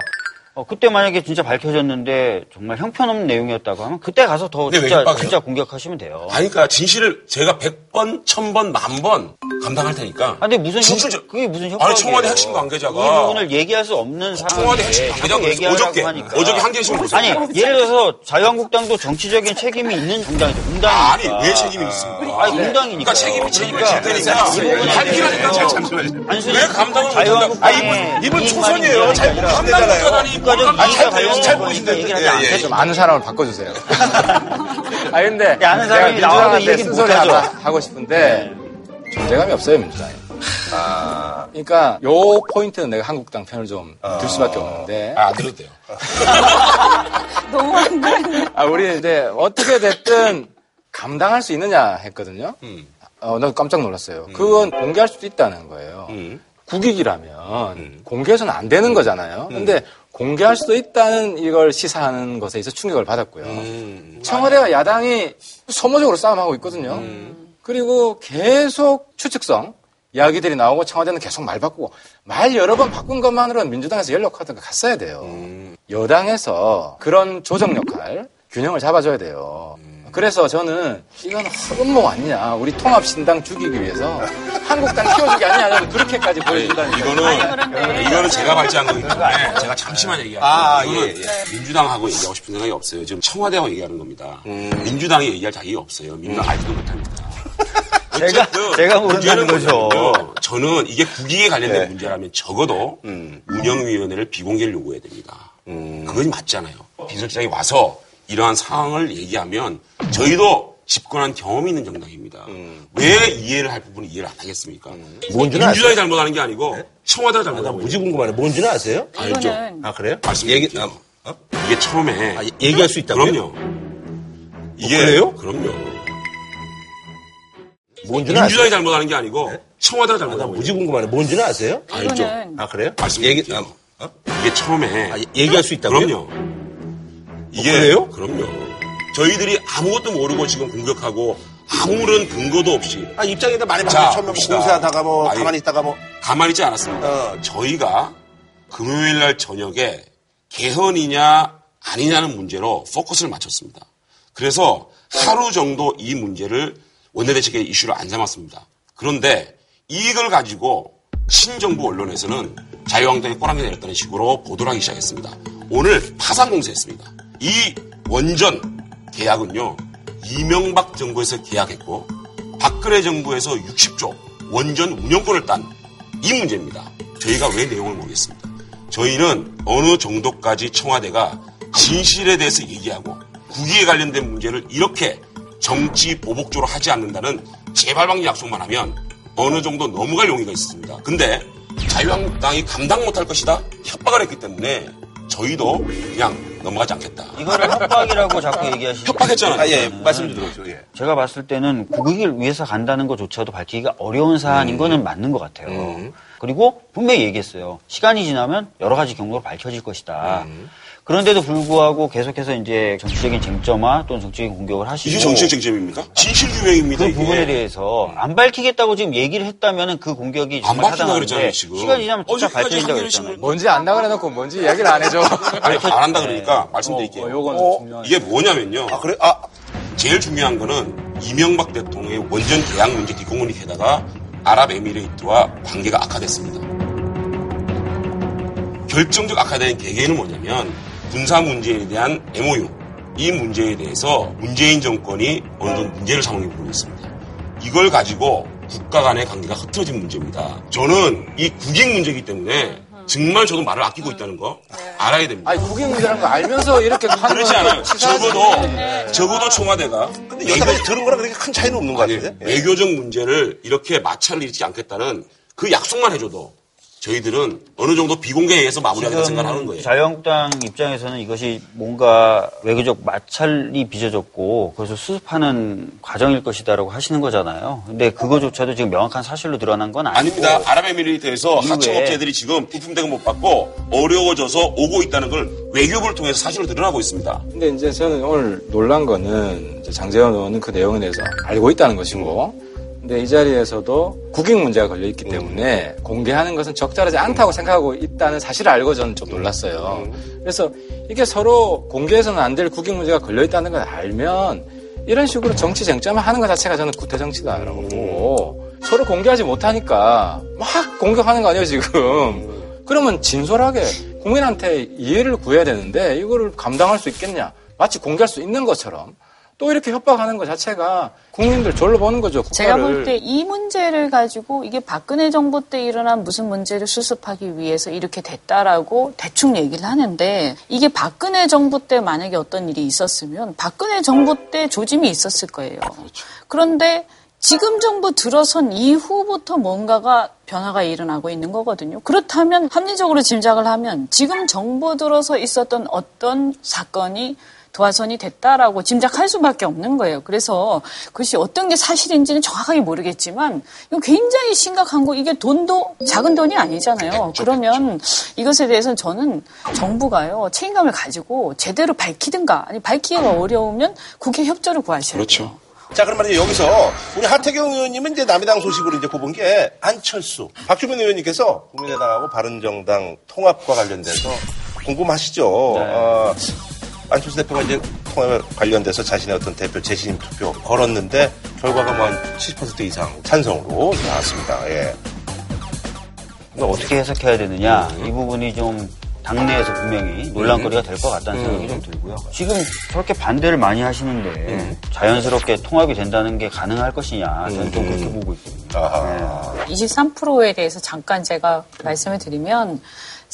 어, 그때 만약에 진짜 밝혀졌는데 정말 형편없는 내용이었다고 하면 그때 가서 더 진짜? 진짜 공격하시면 돼요. 아니, 그러니까 진실을 제가 100번, 1000번, 만 번 감당할 테니까. 아, 근데 무슨 진실 협, 그게 무슨 협박이에요? 아니, 청와대 핵심 관계자가 이 부분을 얘기할 수 없는 상황인데 청와대 핵심 관계자가 어저께, 하니까. 어저께 한겨레신문 보세요. 아니 예를 들어서 자유한국당도 정치적인 책임이 있는 정당이죠. 공당이니까. 아니, 왜 책임이 있습니까? 아니 공당이니까. 그러니까 책임이 책임을 그러니까 질 테니까. 밝히라니까, 잘 잠시만요. 단순히 왜 감당을 자유한국당의 못한다? 이분 이익만이 초선이에요. 문제가 잘 아니라 모르시잖아요. 국가적 아, 이익과 잘 관련된 잘 거니까. 얘기를 하지 예, 예. 않겠죠. 좀 아는 사람을 바꿔주세요. *laughs* 아 근데 야, 아는 사람이 나와도 얘기 쓴소리 못하죠. 하나 하고 싶은데 존재감이 없어요 민주당에. 그러니까 요 포인트는 내가 한국당 편을 좀들 수밖에 없는데. 아, 안 들어도 돼요. *laughs* 너무 안 그랬네. 아, 우리 근데 어떻게 됐든 감당할 수 있느냐 했거든요. 어, 나 깜짝 놀랐어요. 그건 공개할 수도 있다는 거예요. 국익이라면 공개해서는 안 되는 거잖아요. 근데 공개할 수도 있다는 이걸 시사하는 것에 있어 충격을 받았고요. 청와대와 야당이 소모적으로 싸움하고 있거든요. 그리고 계속 추측성 이야기들이 나오고 청와대는 계속 말 바꾸고 말 여러 번 바꾼 것만으로는 민주당에서 카드가 갔어야 돼요. 여당에서 그런 조정 역할 균형을 잡아줘야 돼요. 그래서 저는 이건 흑음모 아니냐. 우리 통합신당 죽이기 위해서 한국당 키워주기 아니냐. 그렇게까지 보여준다는 이거는 이거는 제가 발제한 거기 때문에 제가 잠시만 얘기할게요. 아, 이거는 예, 민주당하고 얘기하고 싶은 생각이 없어요. 지금 청와대하고 얘기하는 겁니다. 민주당이 얘기할 자격이 없어요. 민주당 알지도 못합니다. *laughs* 제가- 제가 모른다는 문제는 거죠. 저는 이게 국익에 관련된 네. 문제라면 적어도 운영위원회를 비공개를 요구해야 됩니다. 그건 맞잖아요. 비서실장이 와서 이러한 상황을 얘기하면 저희도 집권한 경험이 있는 정당입니다. 왜 이해를 할 부분은 이해를 안 하겠습니까? 뭔지는 민주당이 아세요? 잘못하는 게 아니고 청와대가 아, 나 잘못하고 무지 궁금하네. 뭔지는 아세요? 알죠. 아, 그래요? 말씀드릴게요. 이게 처음에 얘기할 수 있다고요? 그럼요. 이게 그래요? 그럼요. 뭔지는 민주당이 아세요? 잘못하는 게 아니고 청와대가 아, 나 잘못하고 무지 궁금하네. 뭔지는 아세요? 알죠. 아, 그래요? 말씀드릴게요. 얘기, 아, 이게 처음에 아, 얘기할 수 있다고요? 그럼요. 이게 그래요? 그럼요. 저희들이 아무것도 모르고 지금 공격하고 아무런 근거도 없이 아, 입장에다 많이 자, 봅시다. 공세하다가 뭐, 아니, 가만히 있다가 뭐. 가만히 있지 않았습니다. 저희가 금요일 날 저녁에 개헌이냐 아니냐는 문제로 포커스를 맞췄습니다. 그래서 하루 정도 이 문제를 원내대책의 이슈로 안 삼았습니다. 그런데 이걸 가지고 신정부 언론에서는 자유한국당이 꼬랑지 내렸다는 식으로 보도를 하기 시작했습니다. 오늘 파상 공세했습니다. 이 원전 계약은요, 이명박 정부에서 계약했고, 박근혜 정부에서 60조 원전 운영권을 딴 이 문제입니다. 저희가 왜 내용을 모르겠습니다. 저희는 어느 정도까지 청와대가 진실에 대해서 얘기하고 국익에 관련된 문제를 이렇게 정치 보복적으로 하지 않는다는 재발방지 약속만 하면 어느 정도 넘어갈 용의가 있습니다. 근데 자유한국당이 감당 못할 것이다 협박을 했기 때문에 저희도 그냥 넘어가지 않겠다. 이거를 협박이라고 자꾸 얘기하시죠. 협박했잖아요. 아, 예, 말씀 좀 들어보죠. 예. 제가 봤을 때는 국익을 위해서 간다는 것조차도 밝히기가 어려운 사안인 거는 맞는 것 같아요. 그리고 분명히 얘기했어요. 시간이 지나면 여러 가지 경로로 밝혀질 것이다. 그런데도 불구하고 계속해서 이제 정치적인 쟁점화 또는 정치적인 공격을 하시고 이게 정치적 쟁점입니까? 진실 규명입니다. 그 이게. 부분에 대해서 안 밝히겠다고 지금 얘기를 했다면 그 공격이 안 정말 밝힌다 그랬잖아요, 타당한데 지금. 시간이 지나면 진짜 밝혀진다고 그랬잖아요. 뭔지 안 나가 해놓고 뭔지 이야기를 안 해줘. *laughs* 아니, 안 한다 그러니까 말씀드릴게요. 어, 요거는 어, 중요하죠. 이게 뭐냐면요. 아, 그래? 아, 제일 중요한 거는 이명박 대통령의 원전 계약 문제 뒷공문이게다가 아랍에미레이트와 관계가 악화됐습니다. 결정적 악화된 계기는 뭐냐면 군사 문제에 대한 MOU 이 문제에 대해서 문재인 정권이 어느 정도 문제를 삼은 부분이 있습니다. 이걸 가지고 국가 간의 관계가 흐트러진 문제입니다. 저는 이 국익 문제이기 때문에 정말 저도 말을 아끼고 있다는 거 알아야 됩니다. 아니 국익 문제라는 거 알면서 이렇게 하는 그렇지 건 않아요. 적어도 적어도 청와대가 근데 여태까지 들은 거랑 그렇게 큰 차이는 없는 것 아니, 같은데? 예. 외교적 문제를 이렇게 마찰을 일으키지 않겠다는 그 약속만 해줘도 저희들은 어느 정도 비공개에 의해서 마무리하겠다 생각을 하는 거예요. 자유한국당 입장에서는 이것이 뭔가 외교적 마찰이 빚어졌고 그래서 수습하는 과정일 것이다라고 하시는 거잖아요. 근데 그거조차도 지금 명확한 사실로 드러난 건 아니고 아닙니다. 아랍에미리트에서 하청업체들이 지금 부품 대금 못 받고 어려워져서 오고 있다는 걸 외교부를 통해서 사실로 드러나고 있습니다. 근데 이제 저는 오늘 놀란 거는 장재원 의원은 그 내용에 대해서 알고 있다는 것이고, 근데 이 자리에서도 국익 문제가 걸려 있기 때문에 공개하는 것은 적절하지 않다고 생각하고 있다는 사실을 알고 저는 좀 놀랐어요. 그래서 이게 서로 공개해서는 안 될 국익 문제가 걸려 있다는 걸 알면 이런 식으로 정치 쟁점을 하는 것 자체가 저는 구태 정치다라고 보고 서로 공개하지 못하니까 막 공격하는 거 아니에요 지금. 그러면 진솔하게 국민한테 이해를 구해야 되는데 이거를 감당할 수 있겠냐? 마치 공개할 수 있는 것처럼 또 이렇게 협박하는 것 자체가 국민들 졸로 보는 거죠. 제가 국가를. 볼때 이 문제를 가지고 이게 박근혜 정부 때 일어난 무슨 문제를 수습하기 위해서 이렇게 됐다라고 대충 얘기를 하는데 이게 박근혜 정부 때 만약에 어떤 일이 있었으면 박근혜 정부 때 조짐이 있었을 거예요. 그런데 지금 정부 들어선 이후부터 뭔가가 변화가 일어나고 있는 거거든요. 그렇다면 합리적으로 짐작을 하면 지금 정부 들어서 있었던 어떤 사건이 도화선이 됐다라고 짐작할 수밖에 없는 거예요. 그래서 그것이 어떤 게 사실인지는 정확하게 모르겠지만 이거 굉장히 심각한 거 이게 돈도 작은 돈이 아니잖아요. 그러면 이것에 대해서는 저는 정부가요 책임감을 가지고 제대로 밝히든가 아니 밝히기가 어려우면 국회 협조를 구하셔야 돼요. 그렇죠. 자, 그럼 말이죠. 여기서 우리 하태경 의원님은 이제 남의당 소식으로 이제 꼽은 게 안철수. 박주민 의원님께서 국민의당하고 바른정당 통합과 관련돼서 궁금하시죠? 어, 안철수 대표가 이제 통합에 관련돼서 자신의 어떤 대표 재신임 투표 걸었는데 결과가 뭐 한 70% 이상 찬성으로 나왔습니다. 예. 어떻게 해석해야 되느냐 이 부분이 좀 당내에서 분명히 논란거리가 될 것 같다는 생각이 좀 들고요. 지금 저렇게 반대를 많이 하시는데 자연스럽게 통합이 된다는 게 가능할 것이냐 저는 좀 그렇게 보고 있습니다. 23%에 대해서 잠깐 제가 말씀을 드리면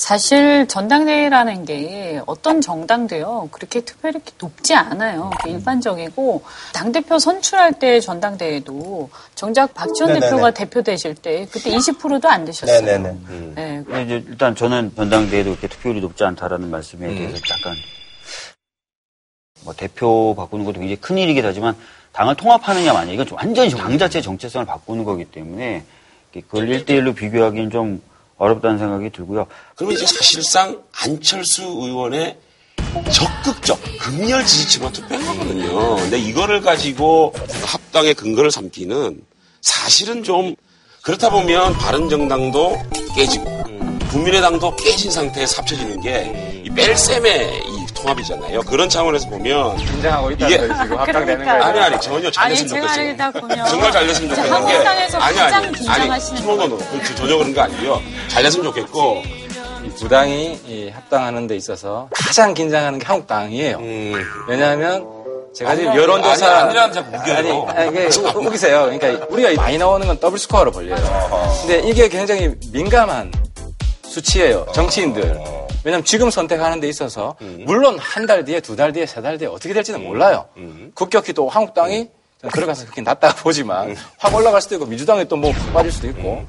사실 전당대회라는 게 어떤 정당도요 그렇게 특별히 이렇게 높지 않아요. 그게 일반적이고 당 대표 선출할 때 전당대회도 정작 박지원 네네네. 대표가 대표 되실 때 그때 20%도 안 되셨어요. 네네네. 네. 근데 이제 일단 저는 전당대회도 그렇게 투표율이 높지 않다라는 말씀에 대해서 약간 뭐 대표 바꾸는 것도 굉장히 큰 일이긴 하지만 당을 통합하느냐 마냐 이건 좀 완전히 당 자체의 정체성을 바꾸는 거기 때문에 그걸 1대1로 비교하기는 좀 어렵다는 생각이 들고요. 그러면 이제 사실상 안철수 의원의 적극적 극렬 지지층만 투표한 거거든요. 근데 이거를 가지고 합당의 근거를 삼기는 사실은 좀 그렇다 보면 바른정당도 깨지고 국민의당도 깨진 상태에서 합쳐지는 게 이 뺄셈의 이 통합이잖아요. 그런 차원에서 보면 긴장하고 있다는 이게- 거예요, 지금 합당되는 그러니까요. 거예요. 아니 아니 전혀 잘 아니 됐으면 제가 좋겠어요. 알다 보면 정말 잘 됐으면 이제 좋겠는 게 한국당에서 아니 가장 아니 긴장하시는 아니 no no no 그렇지 전혀 그런 거 아니고요. 잘 됐으면 좋겠고 이 부당이 이 합당하는 데 있어서 가장 긴장하는 게 한국당이에요. 왜냐하면 제가 지금 음. 여론조사 아니, 아니라는 자꾸 우겨요. 아니, 아니 우- 우기세요. 그러니까 우리가 많이 나오는 건 더블 스코어로 벌려요. 근데 이게 굉장히 민감한 수치예요. 정치인들. 왜냐면 지금 선택하는 데 있어서 물론 한 달 뒤에 두 달 뒤에 세 달 뒤에 어떻게 될지는 몰라요. 급격히 또 한국당이 저는 들어가서 그렇게 낮다가 보지만 확 올라갈 수도 있고 민주당이 또 뭐 빠질 수도 있고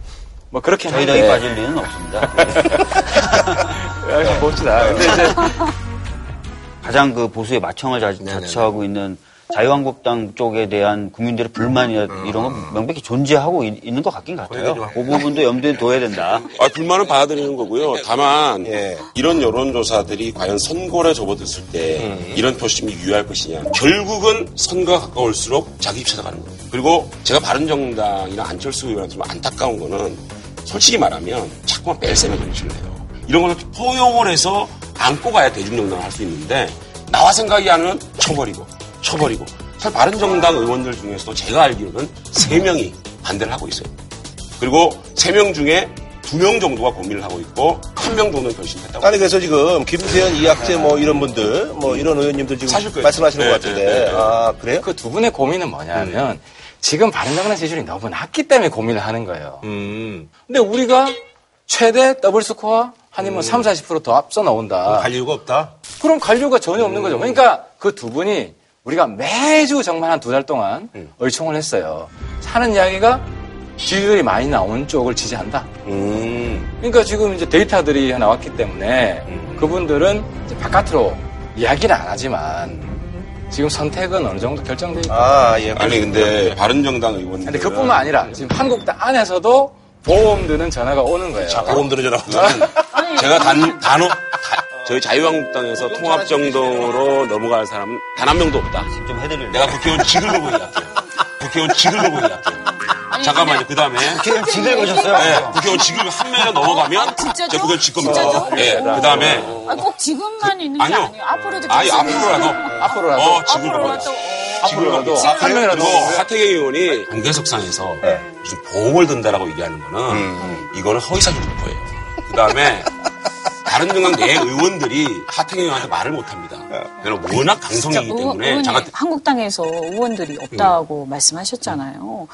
뭐 그렇긴 저희 당이 빠질 리는 없습니다. *laughs* 야, 봅시다. 근데 이제 가장 그 보수의 마청을 자, 자처하고 있는 자유한국당 쪽에 대한 국민들의 불만이나 이런 건 명백히 존재하고 있, 는것 같긴 같아요. 그 부분도 염두에 둬야 된다. 아, 불만은 받아들이는 거고요. 다만 이런 여론조사들이 과연 선거에 접어들었을 때 이런 표심이 유효할 것이냐. 결국은 선거가 가까울수록 자기 입 찾아가는 거예요. 그리고 제가 바른정당이나 안철수 의원한테 좀 안타까운 거는 솔직히 말하면 자꾸만 뺄셈에 정신을 해요. 이런 걸 포용을 해서 안고 가야 대중정당을 할 수 있는데 나와 생각이 하는 쳐버리고 쳐버리고 사실 바른정당 의원들 중에서도 제가 알기로는 세명이 반대를 하고 있어요. 그리고 세명 중에 두명 정도가 고민을 하고 있고 한명 정도는 결심했다고. 아니 그래서 지금 김세현, 이학재 뭐 이런 분들 뭐 이런 의원님들 지금 사실. 말씀하시는 네, 것 같은데 네, 네, 네. 아 그래요? 그 두 분의 고민은 뭐냐면 지금 바른정당 지지율이 너무 낮기 때문에 고민을 하는 거예요. 음. 근데 우리가 최대 더블 스코어 아니면 3, 40%더 앞서 나온다. 갈 이유가 없다. 그럼 갈 이유가 전혀 없는 거죠. 그러니까 그 두 분이 우리가 매주 정말 한 두 달 동안 의총을 했어요. 하는 이야기가 지지율이 많이 나오는 쪽을 지지한다. 그러니까 지금 이제 데이터들이 나왔기 때문에 그분들은 이제 바깥으로 이야기는 안 하지만 지금 선택은 어느 정도 결정돼 있고. 아, 예. 아니 근데 바른정당 의원들. 근데 그뿐만 아니라 지금 한국당 안에서도 보험 드는 전화가 오는 거예요. 자, 보험 드는 전화가 *laughs* 제가 단 다- 저희 자유한국당에서 통합 정도로 넘어갈 사람은 단 한 명도 없다. 좀 해드릴래요? 내가 국회의원 직을 걸고 얘기할게요. 국회의원 직을 걸고 얘기할게요. 잠깐만요. 그 다음에 국회의원 직을 거셨어요? 네, 국회의원 직을 한 명이나 넘어가면 진짜죠? 저 국회의원 직 겁니다. 진짜죠? 예, 그 다음에 아, 꼭 지금만 있는 게 아니요. 아니에요. 앞으로도 아니 계속 앞으로라도 앞으로라도 어 직을 앞으로라도 걸고 앞으로라도 아, 한 명이라도 하태경 의원이 공개석상에서 무슨 보험을 든다라고 얘기하는 거는 이거는 허위사실 유포예요. 그 다음에 *laughs* 다른 정당 내 의원들이 하태경 의원한테 말을 못합니다. 왜냐면 워낙 강성이기 때문에 의원님, 장한 한국당에서 의원들이 없다고 말씀하셨잖아요.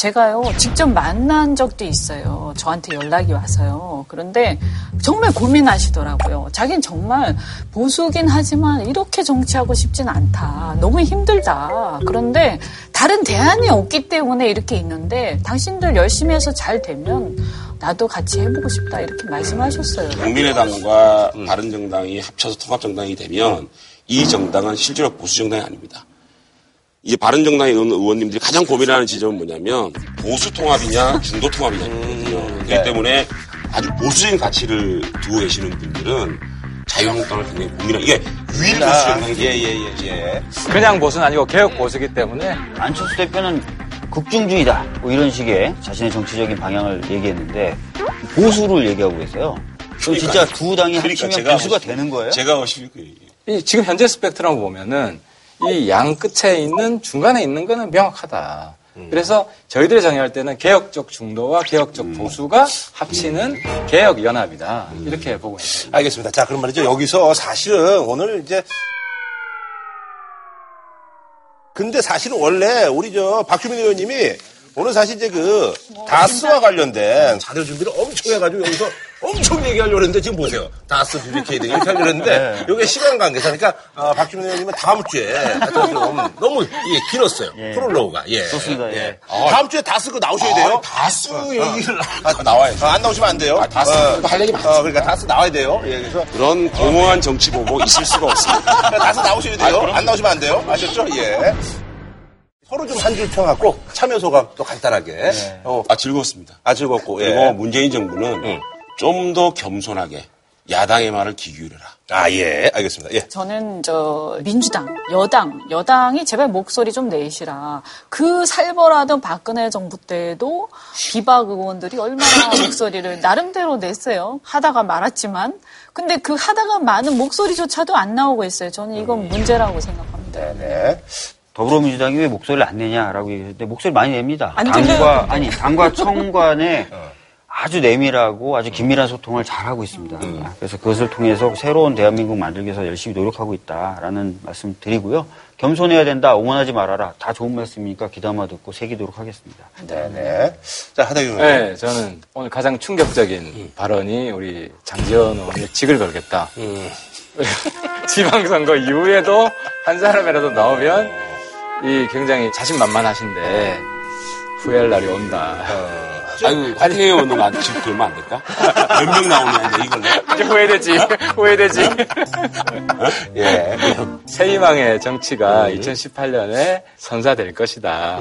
제가요 직접 만난 적도 있어요. 저한테 연락이 와서요. 그런데 정말 고민하시더라고요. 자기는 정말 보수긴 하지만 이렇게 정치하고 싶진 않다. 너무 힘들다. 그런데 다른 대안이 없기 때문에 이렇게 있는데 당신들 열심히 해서 잘 되면 나도 같이 해보고 싶다 이렇게 말씀하셨어요. 국민의당과 바른정당이 합쳐서 통합정당이 되면 이 정당은 실제로 보수정당이 아닙니다. 이제 바른정당의 의원- 의원님들이 가장 고민하는 지점은 뭐냐면 보수 통합이냐 중도 통합이냐거든요. 그렇기 네. 때문에 아주 보수적인 가치를 두고 계시는 분들은 자유한국당을 굉장히 고민하 이게 유일 보수 정당이 예, 예, 예, 예. 그냥 보수는 아니고 개혁 보수기 때문에 안철수 대표는 극중주의다. 뭐 이런 식의 자신의 정치적인 방향을 얘기했는데 보수를 얘기하고 계세요. 그럼 진짜 두 당이 그러니까 합치면 보수가 되는 거예요? 제가 싶은 그 지금 현재 스펙트럼 보면은 이 양 끝에 있는 중간에 있는 거는 명확하다. 그래서 저희들이 정의할 때는 개혁적 중도와 개혁적 보수가 합치는 개혁 연합이다. 이렇게 보고 있습니다. 알겠습니다. 자, 그럼 말이죠. 여기서 사실은 오늘 이제 근데 사실은 원래 우리 저 박주민 의원님이 오늘 사실 이제 그 다스와 관련된 자료 준비를 엄청 해가지고 여기서 엄청 얘기하려고 했는데 지금 보세요. 다스 BBK 등 이렇게 하려고 했는데 이게 시간 관계상 그러니까 어, 박주민 의원님은 다음 주에 하여튼 좀 너무 예, 길었어요. 프롤로그가. 예. 좋습니다. 예. 다음 주에 다스 그 나오셔야 돼요. 다스 얘기를 아, 나와야죠. 안 나오시면 안 돼요. 다스 어, 할 얘기 많지. 어, 그러니까 다스 나와야 돼요. 예, 그래서 그런 공허한 정치 보고 있을 수가 없습니다. *laughs* 다스 나오셔야 돼요. 안 나오시면 안 돼요. 아셨죠? 예. 서로 좀 한줄 펴갖고 참여 소감 또 간단하게. 어, 아 즐거웠습니다. 아 즐겁고. 예. 그리고 문재인 정부는 좀 더 겸손하게 야당의 말을 귀 기울여라. 아 예, 알겠습니다. 예. 저는 저 민주당, 여당, 여당이 제발 목소리 좀 내시라. 그 살벌하던 박근혜 정부 때도 비박 의원들이 얼마나 *coughs* 목소리를 나름대로 냈어요. 하다가 말았지만. 근데 그 하다가 많은 목소리조차도 안 나오고 있어요. 저는 이건 문제라고 생각합니다. 네. 더불어민주당이 왜 목소리를 안 내냐라고 얘기했는데 목소리 많이 냅니다. 안 당과 들려요. 아니 당과 *laughs* 청관에 아주 내밀하고 아주 긴밀한 소통을 잘 하고 있습니다. 그래서 그것을 통해서 새로운 대한민국 만들기 위해서 열심히 노력하고 있다라는 말씀 드리고요. 겸손해야 된다, 응원하지 말아라. 다 좋은 말씀이니까 귀담아 듣고 새기도록 하겠습니다. 네네. 자, 하다경 네, 저는 오늘 가장 충격적인 발언이 우리 장지원 의원의 직을 걸겠다. *laughs* 지방선거 이후에도 한 사람이라도 나오면 이 굉장히 자신만만하신데 후회할 날이 온다. 아유, 한혜 의원은 나한테 집 걸면 안 될까? 몇 명 나오는데 이걸 내? 이제 후회되지, 후회되지. 예. 새 희망의 정치가 2018년에 선사될 것이다.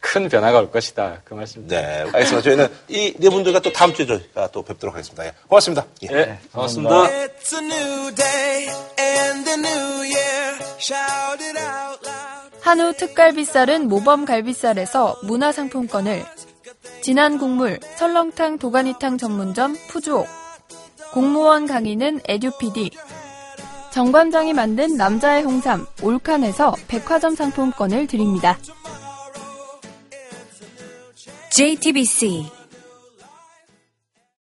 큰 변화가 올 것이다. 그 말씀. 네, 알겠습니다. 저희는 이 네 분들과 또 다음 주에 저희가 또 뵙도록 하겠습니다. 예. 고맙습니다. 예. 예, 고맙습니다. It's a new day and a new year. Shout it out loud. 한우 특갈비살은 모범 갈비살에서 문화상품권을 진한 국물 설렁탕 도가니탕 전문점 푸주옥 공무원 강의는 에듀피디 정관장이 만든 남자의 홍삼 올칸에서 백화점 상품권을 드립니다. JTBC